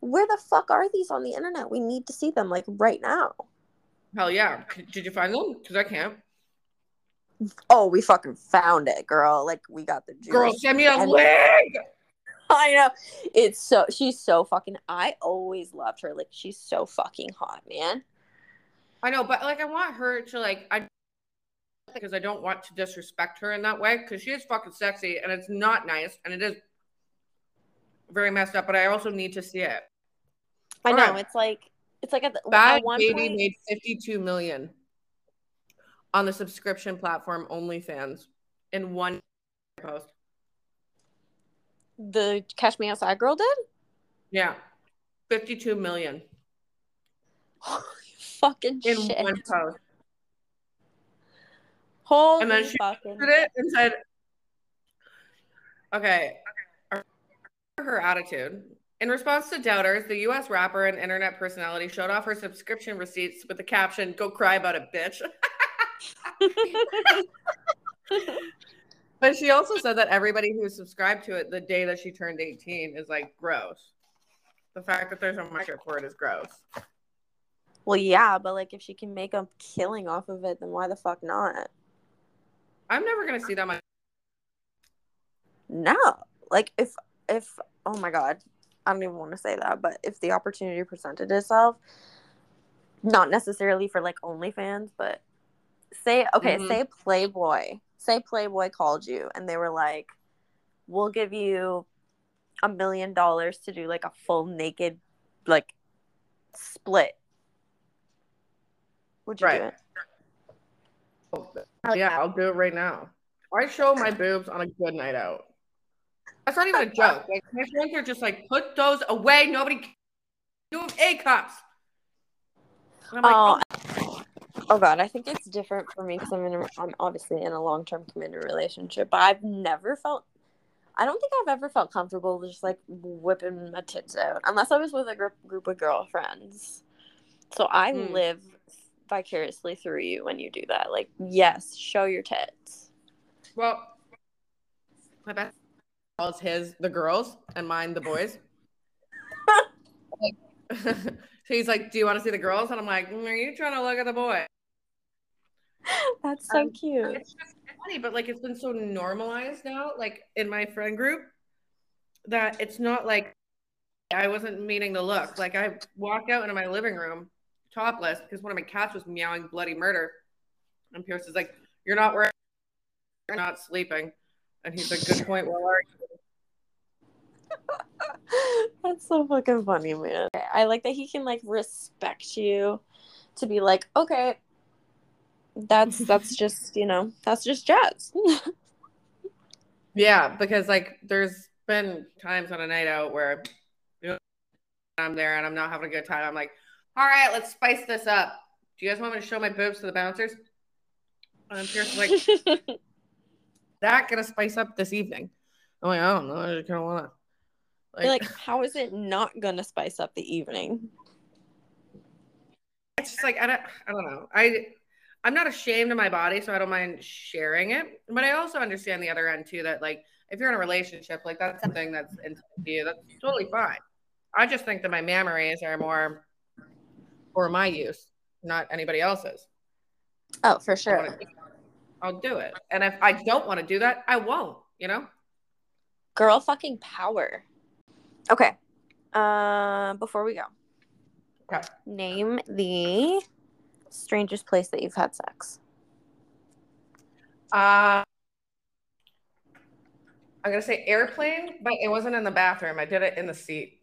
where the fuck are these on the internet? We need to see them like right now. Hell yeah. Did you find them? Because I can't. Oh, we fucking found it, girl. Like we got the juice. Girl, send me a And- link. I know. It's so she's so fucking I always loved her. Like she's so fucking hot, man. I know, but like I want her to like I because I don't want to disrespect her in that way because she is fucking sexy and it's not nice and it is very messed up. But I also need to see it. I know. Alright. It's like it's like at, the, Bad at one Baby point. made 52 million on the subscription platform OnlyFans in one post. the Cash Me Outside girl did. Yeah, 52 million Holy fucking shit. in shit! one post. Holy And then she fucking. Did it and said, "Okay." Her attitude. In response to doubters, the U.S. rapper and internet personality showed off her subscription receipts with the caption, "Go cry about it, bitch." But she also said that everybody who subscribed to it the day that she turned 18 is like gross. The fact that there's a market for it is gross. Well, yeah, but like if she can make a killing off of it, then why the fuck not? I'm never gonna see that much. No. Like if if oh my god, I don't even want to say that, but if the opportunity presented itself, not necessarily for like OnlyFans, but say okay, Mhm. say Playboy, say Playboy called you and they were like, "We'll give you a million dollars to do like a full naked like split." Would you do it? Yeah, I'll do it right now. I show my boobs on a good night out. That's not even a joke. Like my friends are just like, put those away. Nobody do A cups. And I'm like, oh, oh, oh god, I think it's different for me because I'm in a, I'm obviously in a long term committed relationship, but I've never felt. I don't think I've ever felt comfortable just like whipping my tits out unless I was with a group group of girlfriends. So I Hmm. live vicariously through you when you do that. Like, yes, show your tits. well, my best calls his the girls and mine the boys. so he's like, "Do you want to see the girls?" And I'm like, "Mm, "Are you trying to look at the boy?" That's so Um, cute. It's just funny, but like it's been so normalized now, like in my friend group, that it's not like I wasn't meaning to look. Like I walked out into my living room topless because one of my cats was meowing bloody murder. And Pierce is like, You're not wearing you're not sleeping. And he's like, Good point, well are you? That's so fucking funny, man. I like that he can like respect you to be like, okay, that's that's just you know that's just Jas. Yeah, because like there's been times on a night out where you know, I'm there and I'm not having a good time. I'm like, all right, let's spice this up. Do you guys want me to show my boobs to the bouncers? And Pierce is like, that gonna spice up this evening. I'm like, I don't know. I just kind of wanna You're like, how is it not gonna spice up the evening? it's just like I don't I don't know. I I'm not ashamed of my body, so I don't mind sharing it. But I also understand the other end too that like if you're in a relationship, like that's something that's into you, that's totally fine. I just think that my mammaries are more for my use, not anybody else's. Oh, for sure. do I'll do it. And if I don't want to do that, I won't, you know? Girl fucking power. Okay. Uh, before we go, Okay. name the strangest place that you've had sex. Uh I'm gonna say airplane, but it wasn't in the bathroom. I did it in the seat.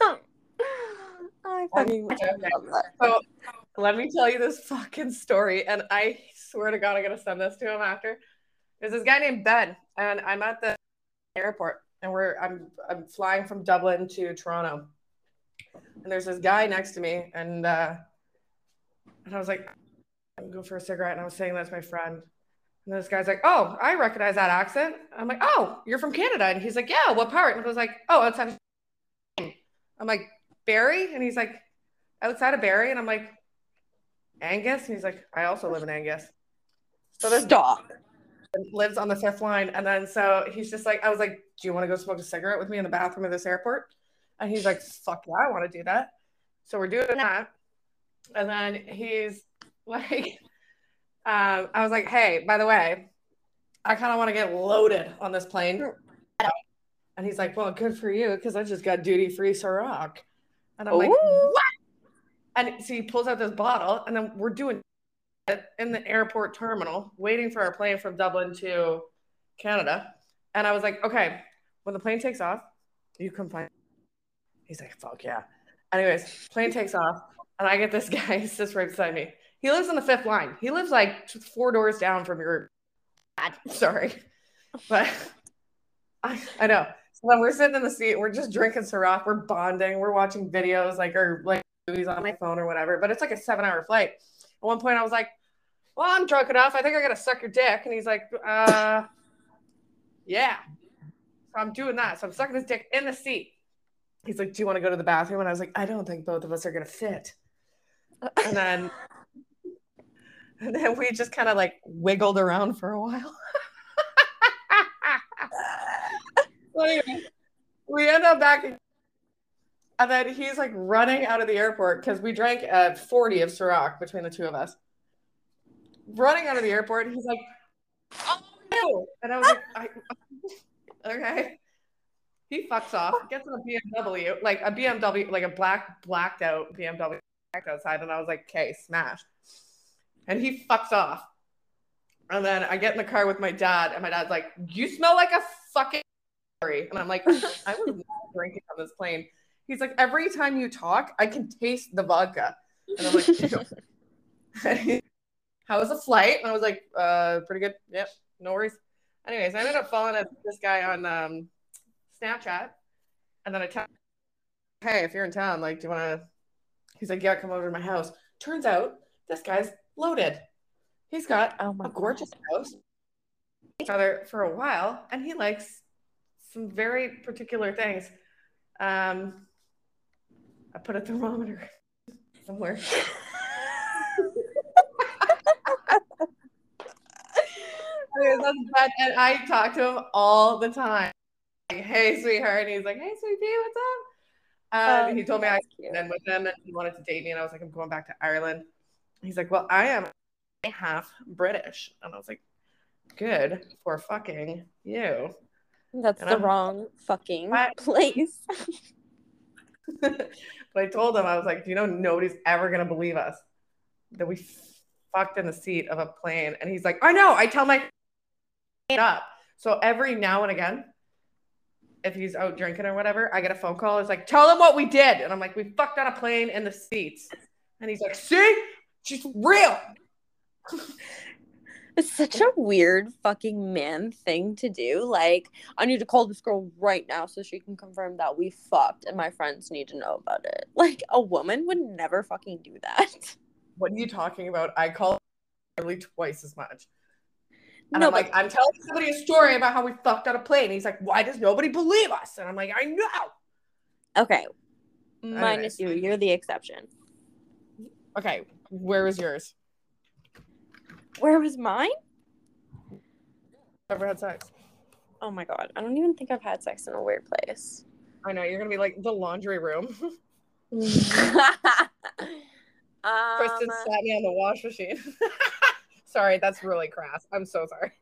I fucking Okay. love that. So let me tell you this fucking story, and I swear to God, I'm gonna send this to him after. There's this guy named Ben, and I'm at the airport, and we're I'm I'm flying from Dublin to Toronto, and there's this guy next to me, and uh, and I was like, I'm going for a cigarette, and I was saying that's my friend. And this guy's like, "Oh, I recognize that accent." I'm like, "Oh, you're from Canada," and he's like, "Yeah, what part?" And I was like, "Oh, outside." Of I'm like, "Barrie," and he's like, "Outside of Barrie," and I'm like, "Angus," and he's like, "I also live in Angus." So this dog lives on the fifth line. And then so he's just like, I was like, Do you want to go smoke a cigarette with me in the bathroom of this airport? And he's like, Fuck yeah, I want to do that. So we're doing that. And then he's like, um, I was like, Hey, by the way, I kind of want to get loaded on this plane. And he's like, Well, good for you, because I just got duty free Ciroc. And I'm like, What? And so he pulls out this bottle, and then we're doing it in the airport terminal, waiting for our plane from Dublin to Canada. And I was like, okay, when the plane takes off, you come find. He's like, fuck yeah. Anyways, plane takes off, and I get this guy. He sits right beside me. He lives on the fifth line. He lives like four doors down from your. Sorry, but I, I know. So then we're sitting in the seat. We're just drinking Ciroc. We're bonding. We're watching videos, like or like movies on my phone or whatever. But it's like a seven-hour flight. At one point, I was like, "Well, I'm drunk enough. I think I gotta suck your dick." And he's like, "Uh, yeah." So I'm doing that. So I'm sucking his dick in the seat. He's like, "Do you want to go to the bathroom?" And I was like, "I don't think both of us are gonna fit." And then, and then we just kind of like wiggled around for a while. So anyway, we end up back. And then he's like running out of the airport because we drank uh, 40 of Ciroc between the two of us. Running out of the airport, he's like, oh no. And I was like, I, okay. He fucks off, gets in a BMW, like a BMW, like a black, blacked out BMW outside. And I was like, okay, smash. And he fucks off. And then I get in the car with my dad, and my dad's like, You smell like a fucking and I'm like, I was not drinking on this plane. He's like, every time you talk, I can taste the vodka. And I'm like, how was the flight? And I was like, uh, pretty good. Yep, no worries. Anyways, I ended up following this guy on um, Snapchat. And then I tell hey, if you're in town, like, do you want to? He's like, yeah, come over to my house. Turns out this guy's loaded. He's got Oh my a gorgeous house. Each other for a while, and he likes some very particular things. Um, I put a thermometer somewhere. Anyways, that's bad. And I talk to him all the time. Like, hey, sweetheart. And he's like, hey, sweet pea, what's up? Um, he told me I cute. in with him and he wanted to date me. And I was like, I'm going back to Ireland. He's like, well, I am half British. And I was like, good for fucking you. That's And the I'm- wrong fucking I- place. but I told him, I was like, Do you know, nobody's ever going to believe us that we fucked in the seat of a plane. And he's like, I know. I tell my up. So every now and again, if he's out drinking or whatever, I get a phone call. It's like, tell him what we did. And I'm like, we fucked on a plane in the seats. And he's like, see, she's real. It's such a weird fucking man thing to do. Like, I need to call this girl right now so she can confirm that we fucked and my friends need to know about it. Like, a woman would never fucking do that. What are you talking about? I call nearly twice as much. And no, I'm but like, I'm telling somebody a story about how we fucked on a plane. And He's like, why does nobody believe us? And I'm like, I know. okay. Minus you, you're the exception. Okay, where was yours? Where was mine? Ever had sex? Oh my god. I don't even think I've had sex in a weird place. I know you're gonna be like the laundry room. Kristen um, sat me on the wash machine. sorry, that's really crass. I'm so sorry.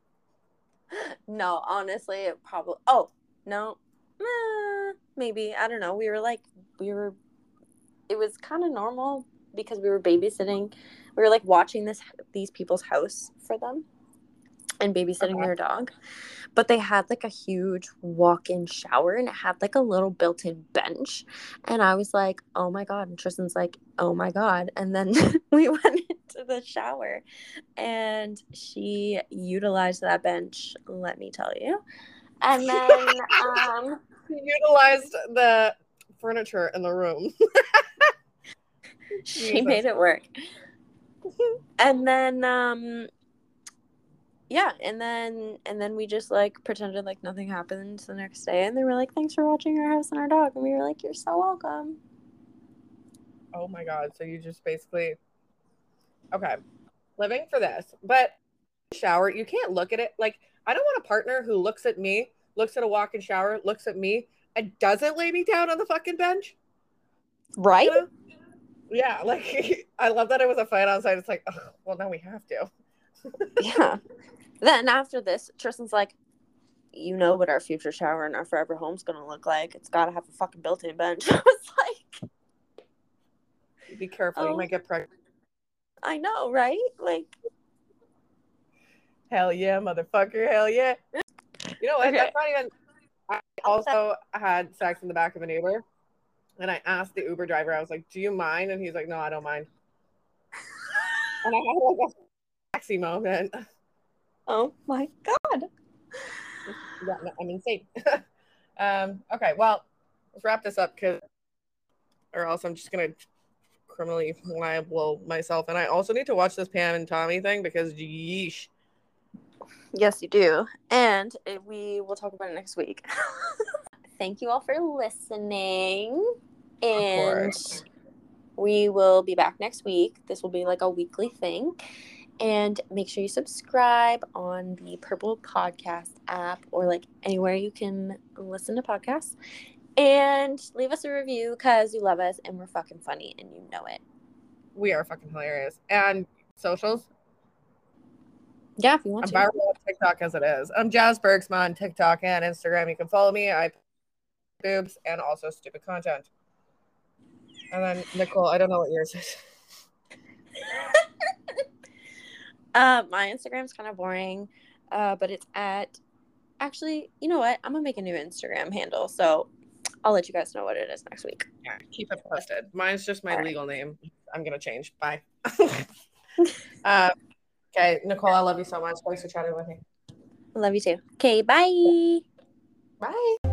no, honestly, it probably. Oh no, Eh, maybe I don't know. We were like, we were. It was kind of normal because we were babysitting. We were like watching this these people's house for them, and babysitting Okay. their dog. But they had like a huge walk-in shower, and it had like a little built-in bench. And I was like, "Oh my god!" And Tristan's like, "Oh my god!" And then we went into the shower, and she utilized that bench. Let me tell you. And then, um, utilized the furniture in the room. she made it work. and then, um, yeah, and then and then we just like pretended like nothing happened the next day, and they were like, "Thanks for watching our house and our dog," and we were like, "You're so welcome." Oh my god! So you just basically okay, living for this, but shower. You can't look at it like I don't want a partner who looks at me, looks at a walk-in shower, looks at me, and doesn't lay me down on the fucking bench. Right? You know? Yeah, like I love that it was a fight outside. It's like, ugh, well, now we have to. Yeah. Then after this, Tristan's like, "You know what our future shower and our forever home's gonna look like? It's gotta have a fucking built-in bench." I was like, Be careful, you Oh. might get pregnant. "I know, right? Like, Hell yeah, motherfucker! Hell yeah! You know what? Okay. That's not even. I also had sex in the back of an Uber, and I asked the Uber driver. I was like, "Do you mind?" And he's like, "No, I don't mind." and I had like a taxi moment. oh my god." Yeah, no, I'm insane. um, okay, well, let's wrap this up because, or else I'm just gonna criminally liable myself. And I also need to watch this Pam and Tommy thing because yeesh. Yes, you do. And uh, we will talk about it next week. Thank you all for listening. And we will be back next week. This will be like a weekly thing. And make sure you subscribe on the Purple Podcast app or like anywhere you can listen to podcasts. And leave us a review because you love us and we're fucking funny and you know it. We are fucking hilarious. And socials. Yeah, if you want I'm to. viral on TikTok as it is. I'm Jas Bergsma on TikTok and Instagram. You can follow me. I boobs and also stupid content. And then Nicole, I don't know what yours is. Uh, my Instagram's kind of boring, uh, but it's at. Actually, you know what? I'm gonna make a new Instagram handle, so I'll let you guys know what it is next week. Yeah, keep it posted. Mine's just my All right. legal name. I'm gonna change. Bye. uh, okay, Nicole, I love you so much. Thanks for chatting with me. Love you too. Okay, bye. Bye.